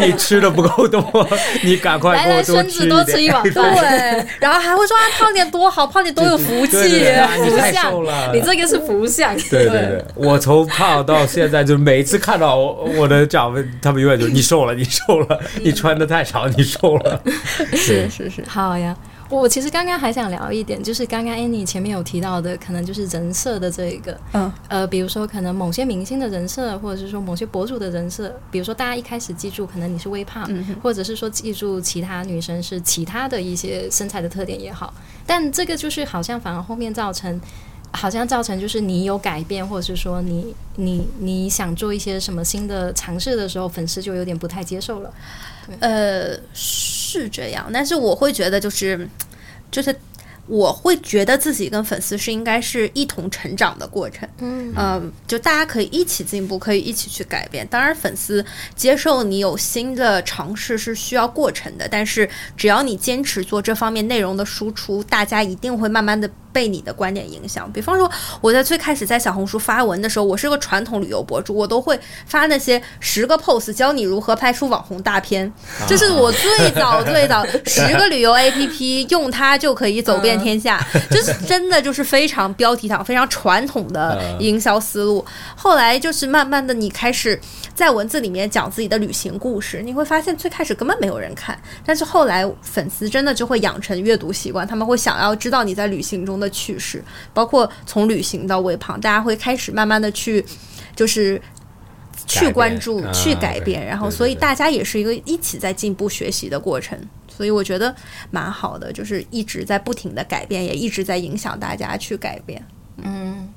你你吃的不够多，你赶快给我多吃一。碗饭。对，然后还会说啊，胖点多好，胖点多有福气。你太福相瘦了，你这个是福相。对对对，我从胖到现在，就每一次看到我我的长辈，他们永远就你瘦了，你瘦了，你穿的太少，你瘦了。是是是，好呀，我其实刚刚还想聊一点，就是刚刚 Annie 前面有提到的，可能就是人设的这一个，嗯呃，比如说可能某些明星的人设，或者是说某些博主的人设，比如说大家一开始记住可能你是微胖，嗯或者是说记住其他女生是其他的一些身材的特点也好，但这个就是好像反而后面造成。好像造成就是你有改变，或者是说你你你想做一些什么新的尝试的时候，粉丝就有点不太接受了。呃，是这样，但是我会觉得就是就是。我会觉得自己跟粉丝是应该是一同成长的过程，嗯就大家可以一起进步，可以一起去改变。当然，粉丝接受你有新的尝试是需要过程的，但是只要你坚持做这方面内容的输出，大家一定会慢慢的被你的观点影响。比方说，我在最开始在小红书发文的时候，我是个传统旅游博主，我都会发那些十个 pose 教你如何拍出网红大片，这是我最早最早十个旅游 APP 用它就可以走遍天下，就是真的就是非常标题党、非常传统的营销思路。后来就是慢慢的，你开始在文字里面讲自己的旅行故事，你会发现最开始根本没有人看，但是后来粉丝真的就会养成阅读习惯，他们会想要知道你在旅行中的趣事，包括从旅行到微胖，大家会开始慢慢的去就是。去关注、改去改变，然后所以大家也是一个一起在进步学习的过程，所以我觉得蛮好的，就是一直在不停的改变，也一直在影响大家去改变。嗯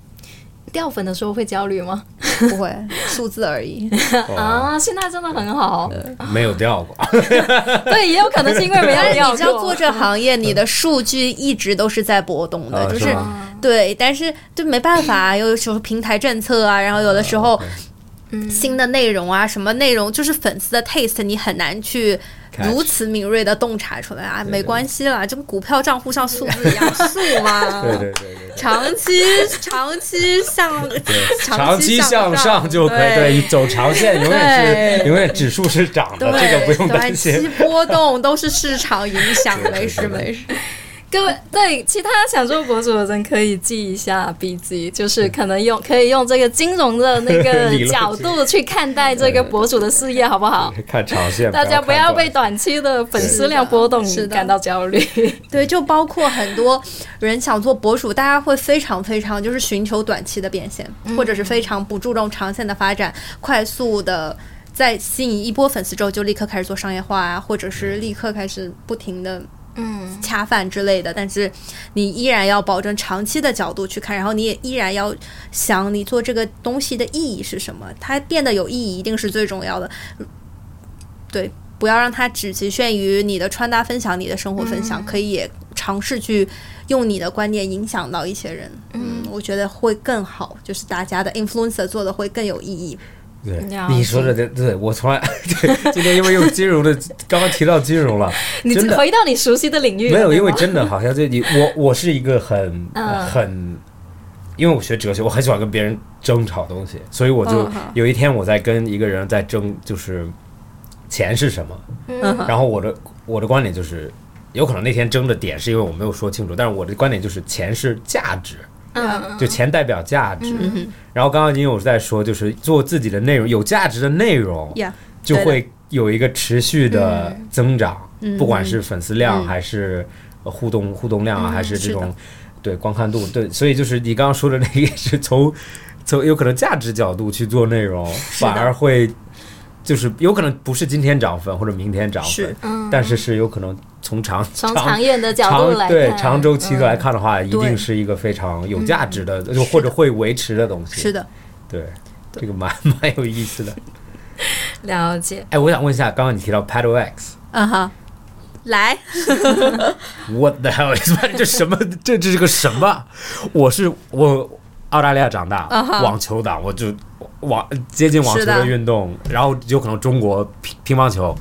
掉粉的时候会焦虑吗？不会，数字而已。啊，现在真的很好，没有掉过，对，也有可能是因为没有但是掉你知道做。这行业，你的数据一直都是在波动的，啊就是对，但是就没办法啊，有时候平台政策啊，然后有的时候新的内容啊，什么内容就是粉丝的 taste，你很难去如此敏锐的洞察出来啊，没关系啦，这跟股票账户上数字一样，数嘛，对对对。长期长期向长期向向上就可以，对，走长线永远是永远指数是涨的，对，这个不用担短期心。波动都是市场影响，没事没事。各位对其他想做博主的人可以记一下笔记，就是可能用可以用这个金融的那个 角度去看待这个博主的事业，好不好？看长线，大家不要被短。短期的粉丝量波动感到焦虑。对，就包括很多人想做博主，大家会非常非常就是寻求短期的变现，或者是非常不注重长线的发展，快速的在吸引一波粉丝之后就立刻开始做商业化啊，或者是立刻开始不停的。嗯，恰饭之类的，但是你依然要保证长期的角度去看，然后你也依然要想你做这个东西的意义是什么，它变得有意义一定是最重要的。对，不要让它只局限于你的穿搭分享、你的生活分享，可以也尝试去用你的观念影响到一些人。嗯，我觉得会更好，就是大家的 influencer 做的会更有意义。对，你说的对，对我从来 对今天因为用金融的，刚刚提到金融了，你真的回到你熟悉的领域没有，因为真的好像就你我我是一个很嗯。很，因为我学哲学，我很喜欢跟别人争吵东西，所以我就嗯有一天我在跟一个人在争，就是钱是什么，嗯。然后我的我的观点就是，有可能那天争的点是因为我没有说清楚，但是我的观点就是钱是价值，嗯，就钱代表价值。嗯然后刚刚您有在说，就是做自己的内容，有价值的内容，就会有一个持续的增长，嗯不管是粉丝量嗯。还是呃互动互动量啊，还是这种的。对观看度，对，所以就是你刚刚说的那个也是从 从有可能价值角度去做内容，反而会就是有可能不是今天涨粉或者明天涨粉是，但是是有可能从长从长长远的角度长来看对长周期来看的话，一定是一个非常有价值的，就或者会维持的东西。是的，对，这个蛮 蛮有意思的。了解。哎，我想问一下，刚刚你提到 Paddle X。嗯哈，来，What the hell is that？这什么？这这是个什么？我是我澳大利亚长大网球党，我就网接近网球的的运动，然后有可能中国乒乒乓球。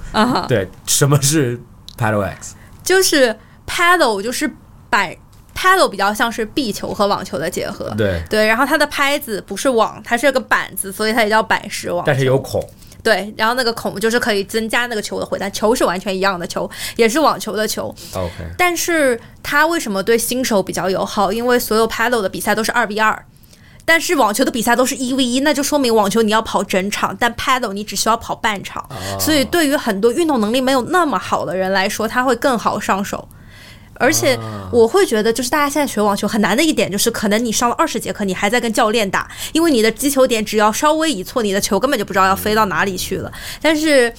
对，什么是 Paddle X？就是 paddle 就是摆 paddle 比较像是壁球和网球的结合。对，对，然后它的拍子不是网，它是个板子，所以它也叫板式网。但是有孔。对，然后那个孔就是可以增加那个球的回弹，球是完全一样的球，也是网球的球。OK，但是它为什么对新手比较友好？因为所有 paddle 的比赛都是二比二。但是网球的比赛都是一 v 一，那就说明网球你要跑整场，但 paddle 你只需要跑半场，所以对于很多运动能力没有那么好的人来说，他会更好上手。而且我会觉得，就是大家现在学网球很难的一点，就是可能你上了二十节课，你还在跟教练打，因为你的击球点只要稍微一错，你的球根本就不知道要飞到哪里去了。但是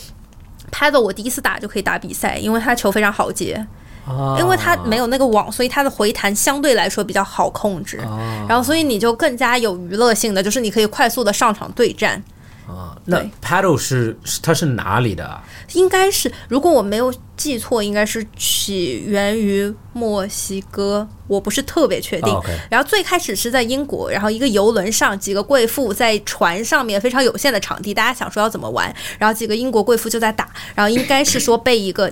paddle 我第一次打就可以打比赛，因为它球非常好接。啊因为它没有那个网，所以它的回弹相对来说比较好控制。啊然后，所以你就更加有娱乐性的，就是你可以快速的上场对战。啊，那 paddle 是是它是哪里的啊？应该是，如果我没有记错，应该是起源于墨西哥，我不是特别确定。然后最开始是在英国，然后一个游轮上，几个贵妇在船上面非常有限的场地，大家想说要怎么玩，然后几个英国贵妇就在打，然后应该是说被一个。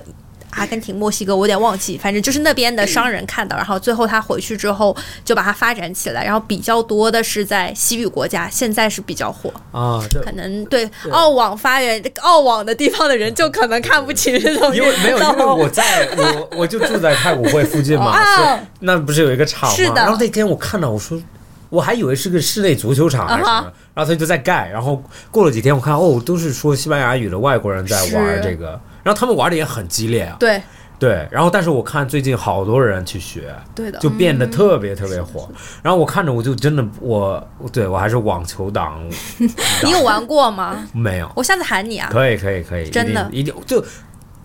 阿根廷、墨西哥，我有点忘记，反正就是那边的商人看到，然后最后他回去之后就把它发展起来，然后比较多的是在西域国家，现在是比较火。啊，可能对澳网发源、澳网的地方的人就可能看不起这种因为没有，因为我在我我就住在太古汇附近嘛，那不是有一个场嘛？是的然后那天我看到，我说我还以为是个室内足球场还是什么然后他就在盖。然后过了几天，我看哦，都是说西班牙语的外国人在玩这个，然后他们玩的也很激烈啊。对。对，然后但是我看最近好多人去学，对的，就变得特别特别火。然后我看着我就真的我对我还是网球党，你有玩过吗？没有。我下次喊你啊。可以可以可以，真的。一定一定就，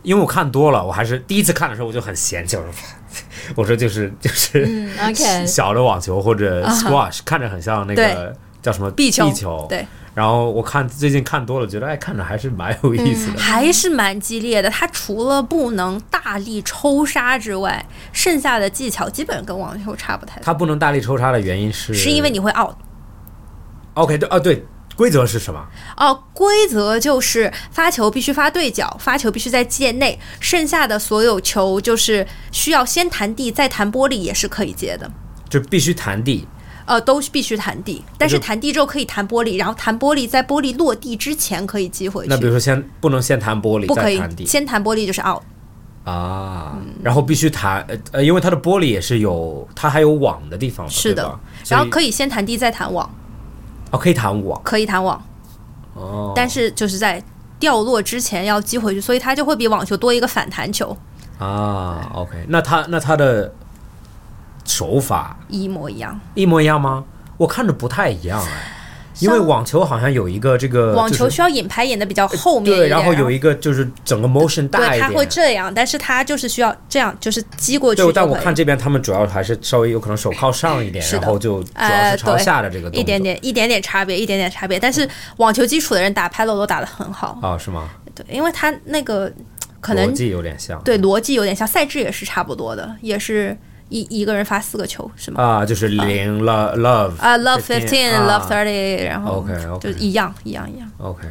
因为我看多了，我还是第一次看的时候我就很嫌弃，我说 我说就是就是、嗯小的网球或者 squash，、看着很像那个叫什么壁球。球，对，然后我看最近看多了，觉得哎看着还是蛮有意思的。还是蛮激烈的。它除了不能大力抽杀之外，剩下的技巧基本跟网球差不太多。它不能大力抽杀的原因是是因为你会 out OK 对啊对，规则是什么？哦，规则就是发球必须发对角，发球必须在界内，剩下的所有球就是需要先弹地再弹玻璃也是可以接的。就必须弹地呃，都必须弹地，但是弹地之后可以弹玻璃，然后弹玻璃在玻璃落地之前可以击回去，那比如说先不能先弹玻璃不可以弹先弹玻璃就是 out。啊，然后必须弹呃呃，因为它的玻璃也是有它还有网的地方嘛，是的，然后可以先弹地再弹网，哦可以弹网可以弹网，哦，但是就是在掉落之前要击回去，所以它就会比网球多一个反弹球，啊，OK，那它那它的手法一模一样。一模一样吗？我看着不太一样哎，因为网球好像有一个这个网球需要引拍引的比较后面一对，然后有一个就是整个 motion 大对，一它会。这样，但是他就是需要这样，就是击过去对，但我看这边他们主要还是稍微有可能手靠上一点，然后就主要呃是朝下的这个动作一点点一点点差别，一点点差别。但是网球基础的人打 paddle 都打得很好，啊，是吗？对，因为他那个可能逻辑有点像对逻辑有点像，赛制也是差不多的，也是一一个人发四个球是吗？啊，就是零 love love 啊，love fifteen, 啊 love thirty，然后 OK，OK 就一样一样一样。OK，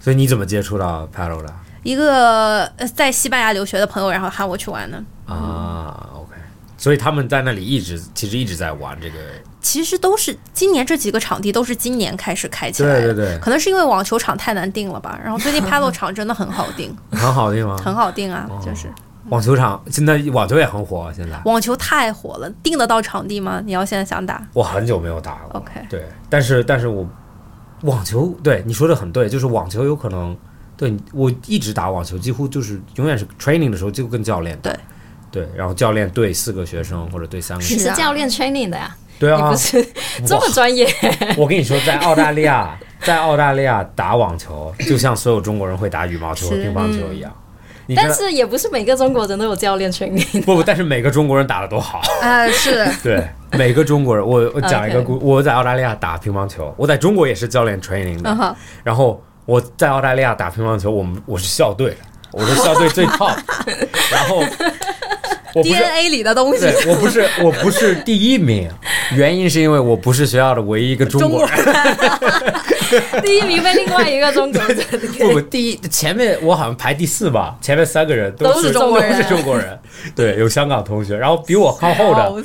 所以你怎么接触到 paddle 的一个呃在西班牙留学的朋友，然后喊我去玩的。啊？OK，所以他们在那里一直其实一直在玩这个其实都是今年这几个场地都是今年开始开起来的，对对对可能是因为网球场太难订了吧。然后最近 paddle 场真的很好订，很好定吗。很好订啊，哦就是网球场现在网球也很火，啊现在网球太火了，订得到场地吗？你要现在想打，我很久没有打了。OK 对，但是但是我网球对你说的很对，就是网球有可能对我一直打网球，几乎就是永远是 training 的时候就跟教练打对对，然后教练对四个学生或者对三个你学生，你是教练 training 的呀，对啊你不，是 这么专业。我跟你说，在澳大利亚，在澳大利亚打网球，就像所有中国人会打羽毛球和乒乓球一样。但是也不是每个中国人都有教练 training。不不，但是每个中国人打的都好。啊，是 对，每个中国人，我我讲一个故我在澳大利亚打乒乓球，我在中国也是教练 training 的然后我在澳大利亚打乒乓球，我们我是校队，我是校队最 top，然后我不是。DNA 里的东西。我不是我不是第一名，原因是因为我不是学校的唯一一个中国人。第一名被另外一个中国人不不，第一前面我好像排第四吧，前面三个人都是是中国人。都是中国人，对，有香港同学，然后比我靠后的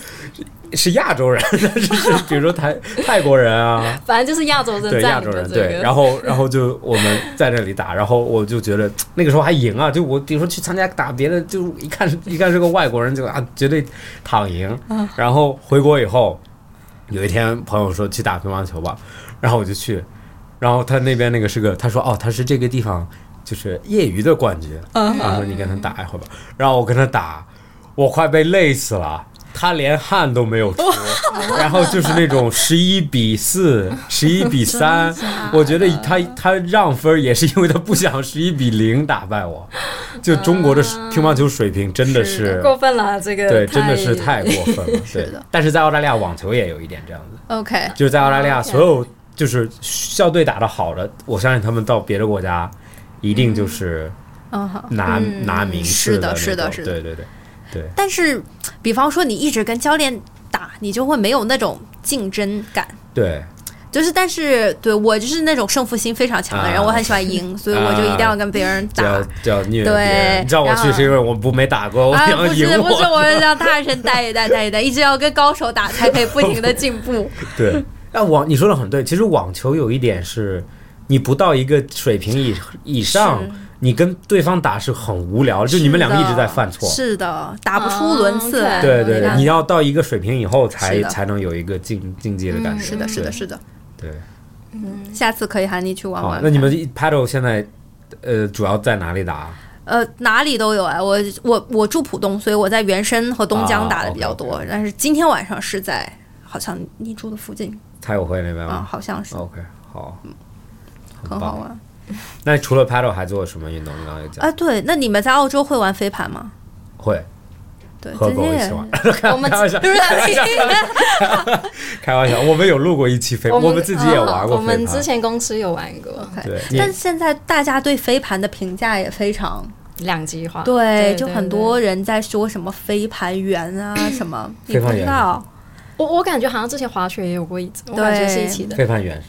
是亚洲人，但是是比如说泰泰国人啊，反正就是亚洲人对亚洲人，对，然后然后就我们在那里打，然后我就觉得 那个时候还赢啊，就我比如说去参加打别的，就一看一看是个外国人，就啊绝对躺赢，然后回国以后，有一天朋友说去打乒乓球吧，然后我就去，然后他那边那个是个，他说哦他是这个地方就是业余的冠军，然后你跟他打一会儿吧，然后我跟他打，我快被累死了。他连汗都没有出，然后就是那种十一比四、十一比三，我觉得他他让分也是因为他不想十一比零打败我。就中国的乒乓球水平真的是过分了，这个对，真的是太过分了。对。的，但是在澳大利亚网球也有一点这样子，OK，就是在澳大利亚所有就是校队打得好的，我相信他们到别的国家一定就是嗯。拿嗯拿名次是的是的是的对对对对。但是，比方说你一直跟教练打，你就会没有那种竞争感。对，就是，但是对我就是那种胜负心非常强的人，啊我很喜欢赢，所以我就一定要跟别人打。就要就要虐对人。你知道我去是因为我不没打过，我啊，想不赢是不是，我。我是要大声带一带带一带，一直要跟高手打，才可以不停的进步。对，那网你说的很对，其实网球有一点是，你不到一个水平以以上，你跟对方打是很无聊，就你们两个一直在犯错。是的，打不出轮次对对对，你要到一个水平以后才才能有一个竞竞技的感觉。是的，是的，是的。对。嗯下次可以喊你去玩玩，。那你们 paddle 现在呃主要在哪里打？呃哪里都有哎，我我我住浦东，所以我在原生和东江打的比较多。但是今天晚上是在好像你住的附近太友会那边啊，吗好像是？OK，好，很好。玩 那除了 paddle 还做什么运动？你刚刚有讲啊。对，那你们在澳洲会玩飞盘吗？会对，和今天也狗一起玩。我们开玩笑，开玩笑，我们有录过一期飞，我们自己也玩过我们。之前公司有玩过对，但现在大家对飞盘的评价也非常两极化，对，就很多人在说什么飞盘员啊什么，你不知道，我我感觉好像之前滑雪也有过一次，我感觉是一起的。飞盘员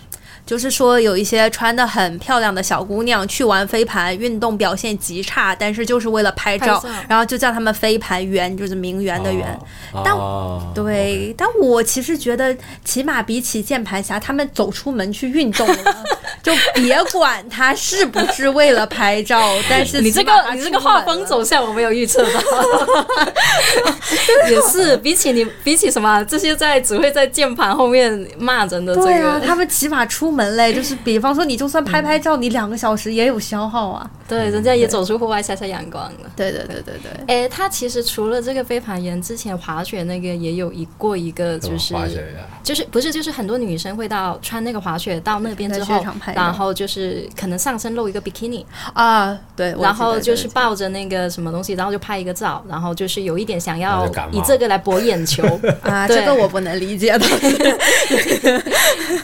就是说有一些穿的很漂亮的小姑娘去玩飞盘，运动表现极差，但是就是为了拍照，拍照。然后就叫他们飞盘员，就是名媛的媛。哦但哦对，但我其实觉得，起码比起键盘侠，他们走出门去运动了，就别管他是不是为了拍照，但是你这个你这个画风走向我没有预测到，也是比起你比起什么这些在只会在键盘后面骂人的这对啊，个，他们起码出门嘞，就是比方说，你就算拍拍照，你两个小时也有消耗啊。对，人家也走出户外晒晒阳光了。对对对对对，哎，他其实除了这个飞盘员，之前滑雪那个也有一过一个，就是滑雪员就是不是就是很多女生会到穿那个滑雪到那边之后然后就是可能上身露一个 bikini，啊，对，然后就是抱着那个什么东西，然后就拍一个照，然后就是有一点想要以这个来博眼球。啊，这个我不能理解的。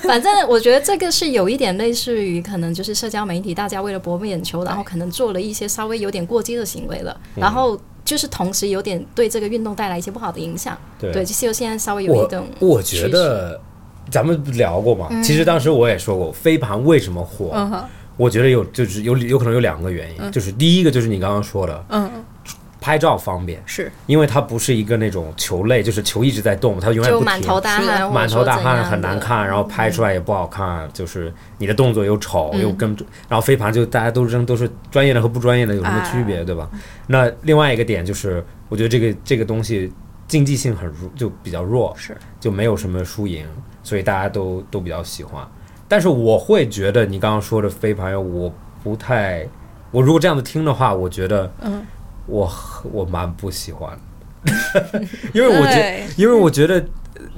反正我觉得这个是有一点类似于可能就是社交媒体，大家为了博眼球，然后可能做了一些稍微有点过激的行为了，然后就是同时有点对这个运动带来一些不好的影响。对。对，就是现在稍微有一我种我觉得咱们聊过嘛，其实当时我也说过，飞盘为什么火？嗯，我觉得有就是有有可能有两个原因，就是第一个就是你刚刚说的，嗯，拍照方便，是。因为它不是一个那种球类，就是球一直在动，它永远不停，满头大汗，满头大汗。很难看，然后拍出来也不好看，就是你的动作又丑嗯。又跟，然后飞盘就大家都扔都是专业的和不专业的有什么区别，对吧？那另外一个点就是，我觉得这个这个东西竞技性很弱，就比较弱，是。就没有什么输赢，所以大家都都比较喜欢。但是我会觉得你刚刚说的飞盘，我不太，我如果这样子听的话，我觉得，嗯，我我蛮不喜欢，因为我觉得因为我觉得，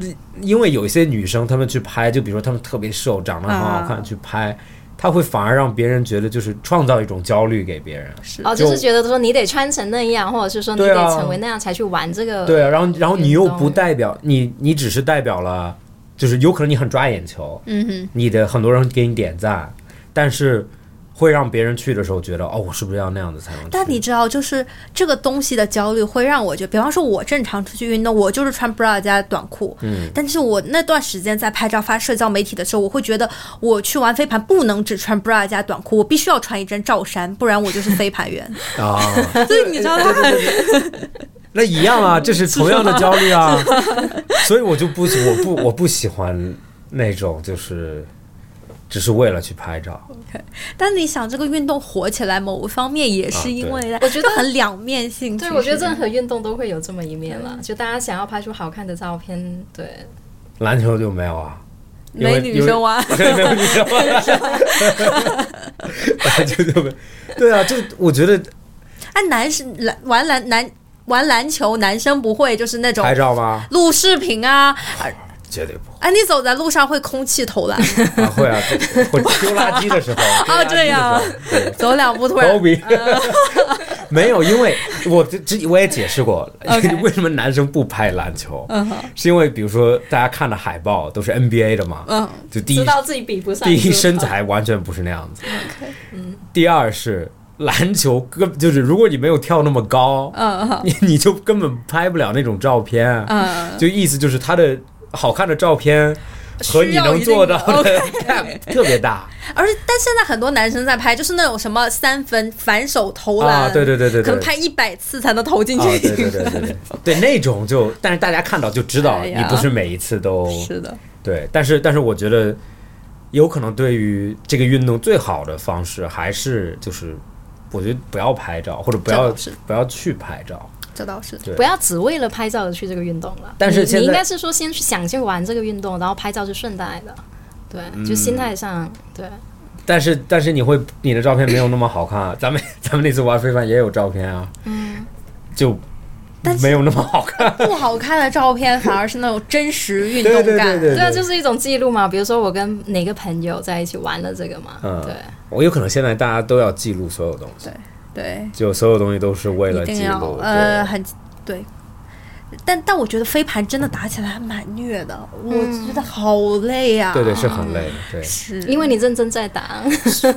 呃因为有一些女生她们去拍，就比如说她们特别瘦，长得很好看，啊去拍，她会反而让别人觉得就是创造一种焦虑给别人。是哦，就是觉得说你得穿成那样，或者是说你得成为那样才去玩这个。对啊，然后然后你又不代表你，你只是代表了，就是有可能你很抓眼球，嗯哼，你的很多人给你点赞，但是会让别人去的时候觉得，哦，我是不是要那样子才能？但你知道，就是这个东西的焦虑会让我觉得，比方说，我正常出去运动，我就是穿 bra 加短裤，嗯，但是我那段时间在拍照发社交媒体的时候，我会觉得我去玩飞盘不能只穿 bra 加短裤，我必须要穿一件罩衫，不然我就是飞盘员。啊，所以你知道他很那一样啊，这是同样的焦虑啊，所以我就不我不我不喜欢那种就是只是为了去拍照，OK，但你想，这个运动火起来，某一方面也是因为我觉得很两面性。对，我觉得任何运动都会有这么一面了，就大家想要拍出好看的照片，对，篮球就没有啊。没女生玩。对，没有女生玩，篮球就没，对啊，就我觉得哎，男生篮玩篮男玩篮球，男生不会就是那种拍照吗？录视频啊，啊绝对不会啊，你走在路上会空气投篮，啊，会啊，我丢垃圾的时候，丢垃圾的时候这样对。走两步突然。没有，因为我这这我也解释过 OK 为什么男生不拍篮球，嗯哼。是因为比如说大家看的海报都是 NBA 的嘛，嗯。就第一知道自己比不上，第一身材完全不是那样子，嗯。第二是篮球根就是如果你没有跳那么高，嗯你就根本拍不了那种照片，嗯，就意思就是他的好看的照片和你能做到的 特别大。而且但现在很多男生在拍，就是那种什么三分反手投篮，啊，对对对对对，可能拍一百次才能投进啊，去。对对对对对，对 那种就，但是大家看到就知道你不是每一次都是的，对，但是但是我觉得有可能对于这个运动最好的方式还是就是，我觉得不要拍照或者不要不要去拍照，这倒是。不要只为了拍照而去这个运动了。但是你应该是说先去想去玩这个运动，然后拍照是顺带的。对，嗯。就心态上，对，但是但是你会你的照片没有那么好看啊，咱们咱们那次玩飞盘也有照片啊，嗯，就没有那么好看，不好看的照片反而是那种真实运动感。对啊，就是一种记录嘛。比如说我跟哪个朋友在一起玩了这个嘛，嗯。对，我有可能现在大家都要记录所有东西，对，就所有东西都是为了记录，对呃很对。但但我觉得飞盘真的打起来还蛮虐的，我觉得好累呀、对对是很累的，对。是因为你认真在打，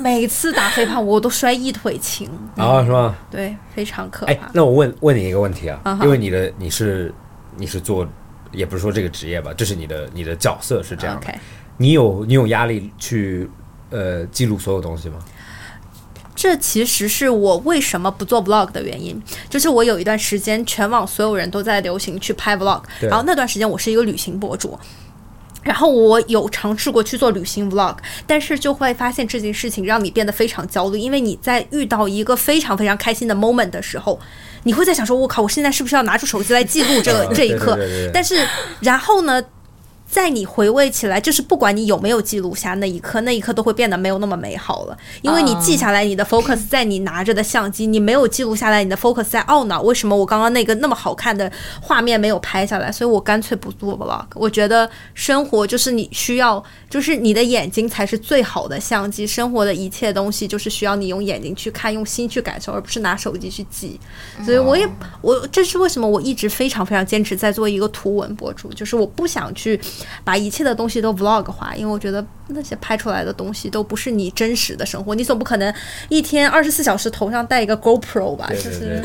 每次打飞盘我都摔一腿青，啊，是吗？对，非常可哎怕，。那我问问你一个问题啊因为你的你是你是做，也不是说这个职业吧，这是你的你的角色是这样你有你有压力去呃记录所有东西吗？这其实是我为什么不做 vlog 的原因，就是我有一段时间全网所有人都在流行去拍 vlog，然后那段时间我是一个旅行博主。然后我有尝试过去做旅行 vlog，但是就会发现这件事情让你变得非常焦虑，因为你在遇到一个非常非常开心的 moment 的时候，你会在想说：“我靠，我现在是不是要拿出手机来记录这个啊这一刻？”对对对对但是然后呢，在你回味起来，就是不管你有没有记录下那一刻，那一刻都会变得没有那么美好了，因为你记下来，你的 focus 在你拿着的相机，你没有记录下来，你的 focus 在懊恼为什么我刚刚那个那么好看的画面没有拍下来，所以我干脆不做 vlog。我觉得生活就是你需要，就是你的眼睛才是最好的相机，生活的一切东西就是需要你用眼睛去看，用心去感受，而不是拿手机去记。所以我也我这是为什么我一直非常非常坚持在做一个图文博主，就是我不想去把一切的东西都 vlog 化，因为我觉得那些拍出来的东西都不是你真实的生活，你总不可能一天二十四小时头上戴一个 GoPro 吧，对对就是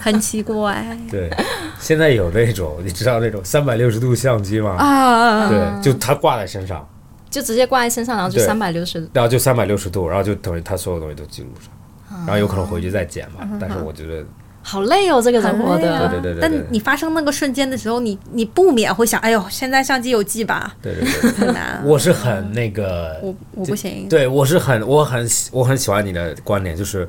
很奇怪 对，现在有那种你知道那种三百六十度相机吗？啊。对，就它挂在身上，就直接挂在身上，然后就对三百六十然后就三百六十度，然后就等于它所有东西都记录上，啊然后有可能回去再剪嘛。嗯但是我觉得，好累哦，这个人活的。对对对对但你发生那个瞬间的时候，你你不免会想，哎呦，现在相机有记吧，对对对，很难。我是很那个，我我不行，对我是很我很喜我很喜欢你的观点，就是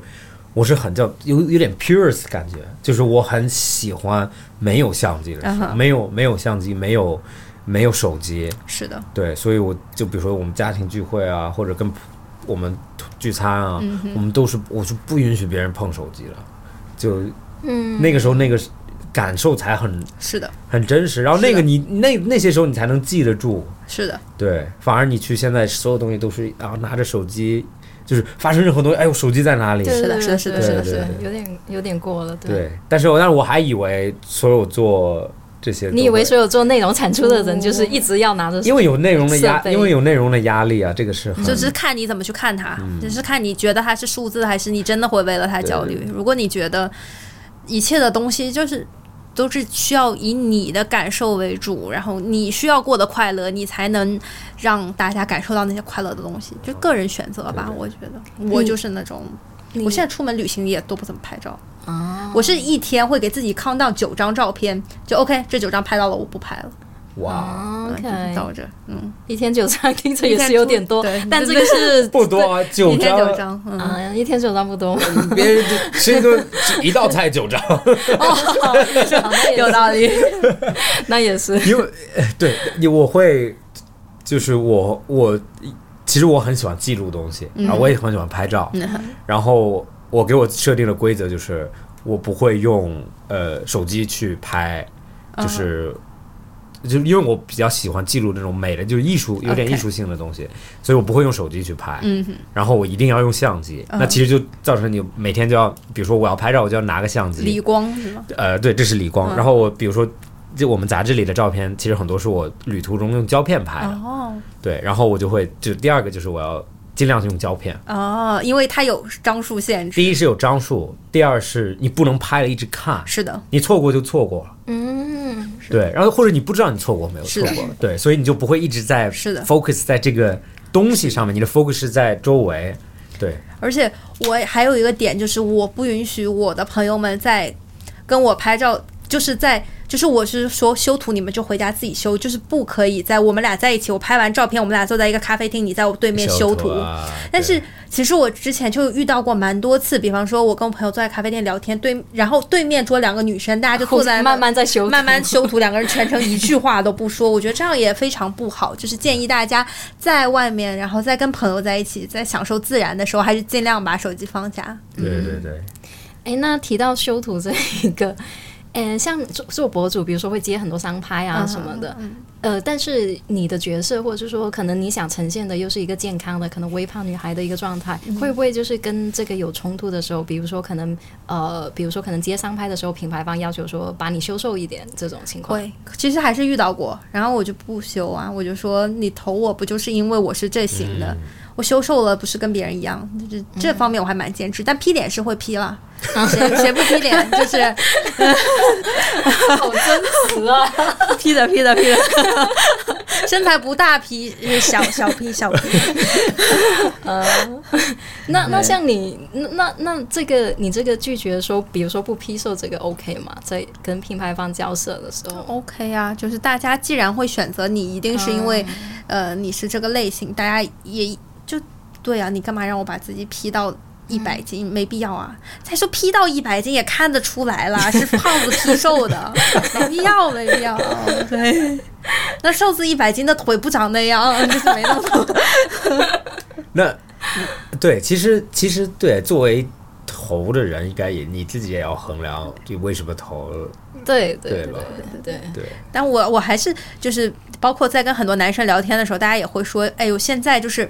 我是很叫有有点 purest 感觉，就是我很喜欢没有相机的时候，没有没有相机，没有没有手机，是的，对，所以我就比如说我们家庭聚会啊，或者跟我们聚餐啊，嗯我们都是我是不允许别人碰手机的，就嗯。那个时候那个感受才很是的，很真实，然后那个你那那些时候你才能记得住，是的，对，反而你去现在所有东西都是啊拿着手机，就是发生任何东西，哎我手机在哪里？是的是的是的是的是的有点有点过了。对，但是我但是我还以为所有做这些，你以为所有做内容产出的人就是一直要拿着？因为有内容的压，因为有内容的压力啊，这个是很就是看你怎么去看它，嗯只是看你觉得它是数字，还是你真的会为了它焦虑。如果你觉得一切的东西就是都是需要以你的感受为主，然后你需要过得快乐，你才能让大家感受到那些快乐的东西，就个人选择吧。我觉得我就是那种，我现在出门旅行也都不怎么拍照。我是一天会给自己 count down 九张照片，就 OK，这九张拍到了，我不拍了。哇。嗯 OK，照着，嗯，一天九张听着也是有点多但这个是 不多啊，九张，九张，嗯，啊，一天九张不多，别人就吃一顿一道菜九张，哦 有道理。那也是。因为呃对你我会就是我我其实我很喜欢记录东西，然后我也很喜欢拍照，然后我给我设定的规则就是我不会用呃手机去拍，就是。就因为我比较喜欢记录那种美的，就是艺术有点艺术性的东西所以我不会用手机去拍。然后我一定要用相机，嗯那其实就造成你每天就要，比如说我要拍照，我就要拿个相机。理光是吗？呃，对，这是理光。嗯然后我比如说，就我们杂志里的照片，其实很多是我旅途中用胶片拍的。哦对，然后我就会，就第二个就是我要尽量用胶片。哦，因为它有张数限制。第一是有张数，第二是你不能拍了一直看，是的，你错过就错过了。嗯，对，然后或者你不知道你错过没有错过，对，所以你就不会一直在是的 focus 在这个东西上面，你的 focus 是在周围。对，而且我还有一个点就是，我不允许我的朋友们在跟我拍照，就是在就是我是说修图，你们就回家自己修，就是不可以在我们俩在一起，我拍完照片，我们俩坐在一个咖啡厅，你在我对面修图。啊但是其实我之前就遇到过蛮多次，比方说我跟我朋友坐在咖啡店聊天，对，然后对面桌两个女生，大家就坐在 慢慢在修图，慢慢修图，两个人全程一句话都不说，我觉得这样也非常不好。就是建议大家在外面，然后再跟朋友在一起，在享受自然的时候，还是尽量把手机放下。对对对，哎，那提到修图这一个，呃，像做做博主，比如说会接很多商拍啊嗯什么的，呃，但是你的角色或者是说，可能你想呈现的又是一个健康的，可能微胖女孩的一个状态，嗯会不会就是跟这个有冲突的时候，比如说可能呃，比如说可能接商拍的时候，品牌方要求说把你修瘦一点这种情况？会，其实还是遇到过，然后我就不修啊，我就说你投我不就是因为我是这型的，我修瘦了不是跟别人一样，就是这方面我还蛮坚持，但 P 脸是会 P 了，谁谁不 P 脸就是好真实啊！P 的 P 的 P 的，身材不大 P 小小 P 小 P，那那像你，那那那这个你这个拒绝说，比如说不批售这个 OK 吗？在跟品牌方交涉的时候，OK 啊，就是大家既然会选择你，一定是因为、呃你是这个类型，大家也就对啊，你干嘛让我把自己 P 到一百斤？没必要啊！再说 P 到一百斤也看得出来啦，是胖子 P 瘦的，没必要，没必要。对，那瘦子一百斤的腿不长那样，就是没那么多。那对，其实其实对，作为投的人，应该也你自己也要衡量，你为什么投，对对对对对，对，但我我还是就是包括在跟很多男生聊天的时候，大家也会说，哎呦，现在就是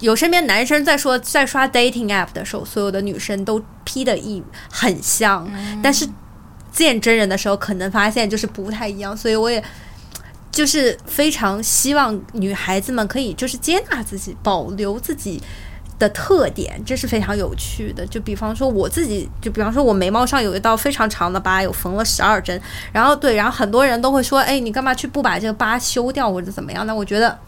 有身边男生在说在刷 dating app 的时候，所有的女生都 P 的一很像，但是见真人的时候，可能发现就是不太一样，所以我也。就是非常希望女孩子们可以就是接纳自己，保留自己的特点，这是非常有趣的。就比方说我自己，就比方说我眉毛上有一道非常长的疤，有缝了十二针。然后对，然后很多人都会说，哎，你干嘛去不把这个疤修掉或者怎么样？那我觉得。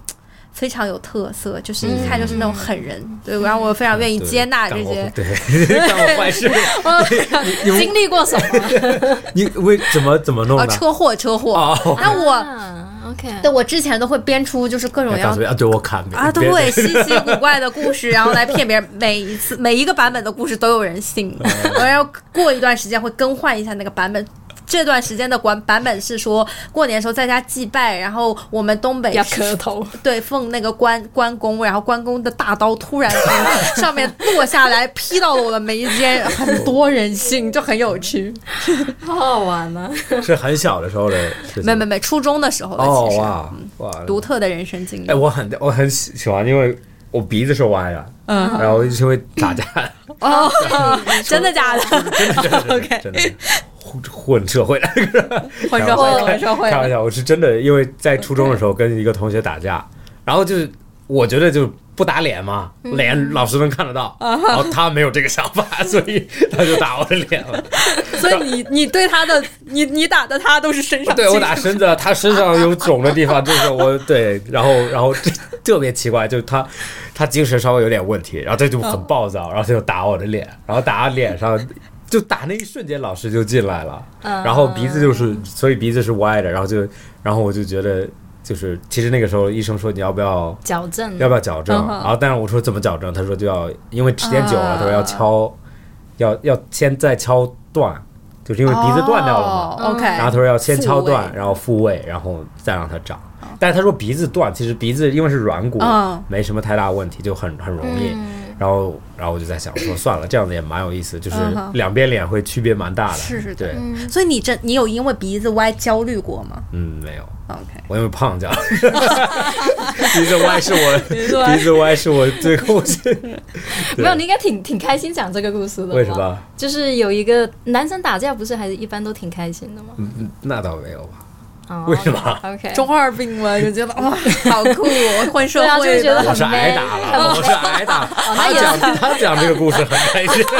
非常有特色，就是一看就是那种狠人，对，然后我非常愿意接纳这些。对，干过坏事，经历过什么？你为怎么怎么弄啊，的？车祸，车祸。哦，那我，啊，OK，对我之前都会编出就是各种各样告诉你啊，对我看啊，别对，稀奇古怪的故事，然后来骗别人。每一次每一个版本的故事都有人信，然后过一段时间会更换一下那个版本。这段时间的版版本是说过年的时候在家祭拜，然后我们东北要磕头，对奉那个关关公，然后关公的大刀突然从上面落下来劈到了我的眉间，很多人性，就很有趣。好好玩啊！是很小的时候的。没没没，初中的时候的哦其实、哇哇，独特的人生经历。哎，我很我很喜喜欢，因为我鼻子是歪的，嗯然后就会打架，哦，真的假的？真的真的真的 OK 真的混混社会的，混社会，混社会开。玩笑，我是真的，因为在初中的时候跟一个同学打架，然后就是我觉得就不打脸嘛，嗯脸老师能看得到，啊然后他没有这个想法，所以他就打我的脸了。所以你你对他的你你打的他都是身上对我打身子，他身上有肿的地方，就是我对，然后然后这特别奇怪，就是他他精神稍微有点问题，然后他就很暴躁，然后他就打我的脸，然后打脸上。就打那一瞬间，老师就进来了，然后鼻子就是，所以鼻子是歪的，然后就，然后我就觉得，就是其实那个时候医生说你要不要矫正。要不要矫正，嗯然后但是我说怎么矫正，他说就要因为时间久了，啊。他说要敲，要要先再敲断，就是因为鼻子断掉了嘛，哦 OK，然后他说要先敲断，然后复位，然后再让它长。但是他说鼻子断，其实鼻子因为是软骨，嗯。没什么太大问题，就很很容易。然后然后我就在想说，算了，这样子也蛮有意思，就是两边脸会区别蛮大的。是是对，所以你这你有因为鼻子歪焦虑过吗嗯，没有。？OK，我因为胖这样，鼻子歪是我鼻子歪是我最后是，没有，你应该挺挺开心讲这个故事的。为什么？就是有一个男生打架，不是还是一般都挺开心的吗？嗯那倒没有吧？哦为什么？？OK，中二病嘛，就觉得哇，好酷哦，混社对啊就会的。是觉得很我是挨打了，我是挨打。他讲他讲这个故事很开心。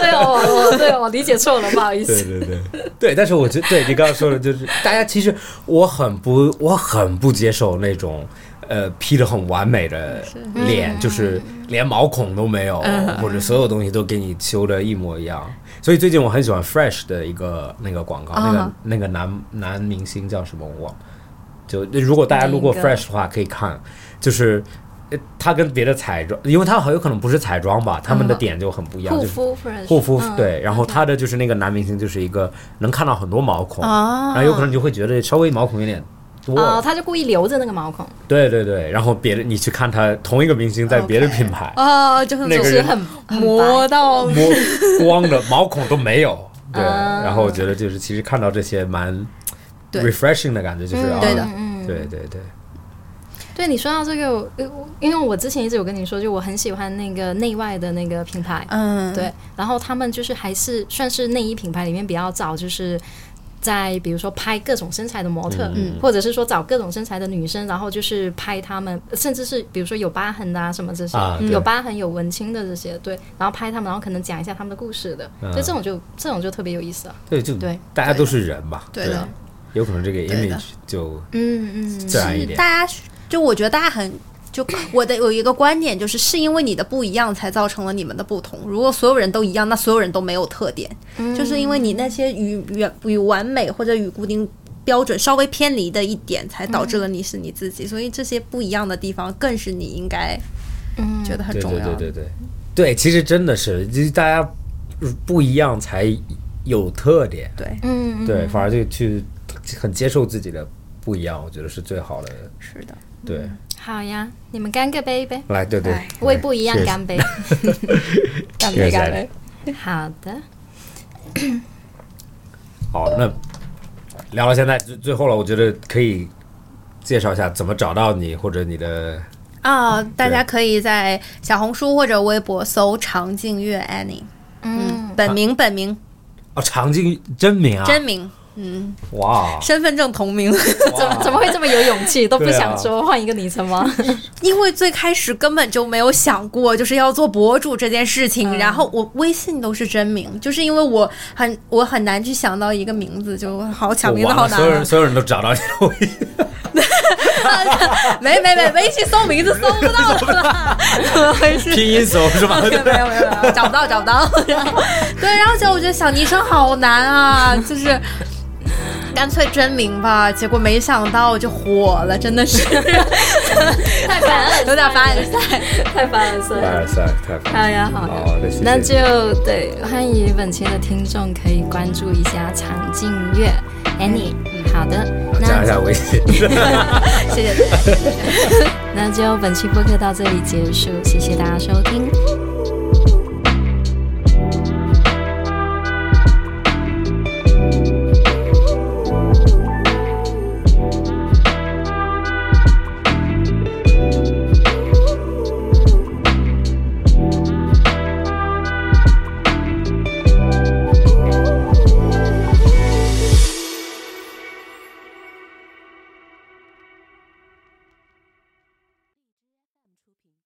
对哦，我对我理解错了，不好意对思。对对对，但是我觉得对你刚刚说的，就是大家其实我很不我很不接受那种呃 P 的很完美的脸，就是连毛孔都没有，或者所有东西都给你修的一模一样。所以最近我很喜欢 Fresh 的一个那个广告，那个啊那个男男明星叫什么我，就如果大家路过 Fresh 的话可以看，就是。呃他跟别的彩妆，因为他很有可能不是彩妆吧，他们的点就很不一样，就是护肤 fresh，护肤嗯。对，然后他的就是那个男明星，就是一个能看到很多毛孔，啊。然后有可能你就会觉得稍微毛孔有点多，哦，他就故意留着那个毛孔，对对对，然后别的你去看他同一个明星在别的品牌啊，就很那个人就是很磨到磨光的毛孔都没有，对，啊。然后我觉得就是其实看到这些蛮 refreshing 的感觉，就是啊，对的。嗯，对对对，对你说到这个，因为我之前一直有跟你说，就我很喜欢那个内外的那个品牌，嗯，对，然后他们就是还是算是内衣品牌里面比较早，就是在比如说拍各种身材的模特，嗯。或者是说找各种身材的女生，然后就是拍她们，甚至是比如说有疤痕的啊什么这些，啊有疤痕有文青的这些，对，然后拍他们，然后可能讲一下他们的故事的，嗯。就这种就这种就特别有意思啊，对就对。大家都是人嘛，对。的，有可能这个 image 就嗯嗯，自然一点，大家就我觉得大家很。就我的有一个观点，就是是因为你的不一样，才造成了你们的不同。如果所有人都一样，那所有人都没有特点。就是因为你那些与与与完美或者与固定标准稍微偏离的一点，才导致了你是你自己。所以这些不一样的地方，更是你应该嗯觉得很重要的。对对对对，对，其实真的是，就是大家不一样才有特点，对嗯，对，反而就去很接受自己的不一样，我觉得是最好的。是的。对，好呀，你们干个杯呗，来，对对。哎，我也不一样干杯，干杯干杯！好的，好，那聊到现在最最后了，我觉得可以介绍一下怎么找到你或者你的啊，大家可以在小红书或者微博搜“常静月 Annie”，嗯，本名本名。哦，常静真名啊，真名，嗯，哇，身份证同名。怎么怎么会这么有勇气？都不想说换一个昵称吗？因为最开始根本就没有想过就是要做博主这件事情，然后我微信都是真名，就是因为我很我很难去想到一个名字，就好抢名字，好难所有人啊。所有人都找到你的微信，没没没，微信搜名字搜不到的啦，怎么回事？拼音搜是吧？没有没有没有，没有找不到找不到。然后对，然后就我觉得小昵称好难啊，就是。干脆真名吧，结果没想到就火了，真的是 太凡尔有点凡尔赛。太凡尔赛了。凡尔赛，太烦好呀，好呀那就对，欢迎本期的听众可以关注一下常静月 Annie。好的，那加一下微信。谢谢大家。那就本期播客到这里结束，谢谢大家收听，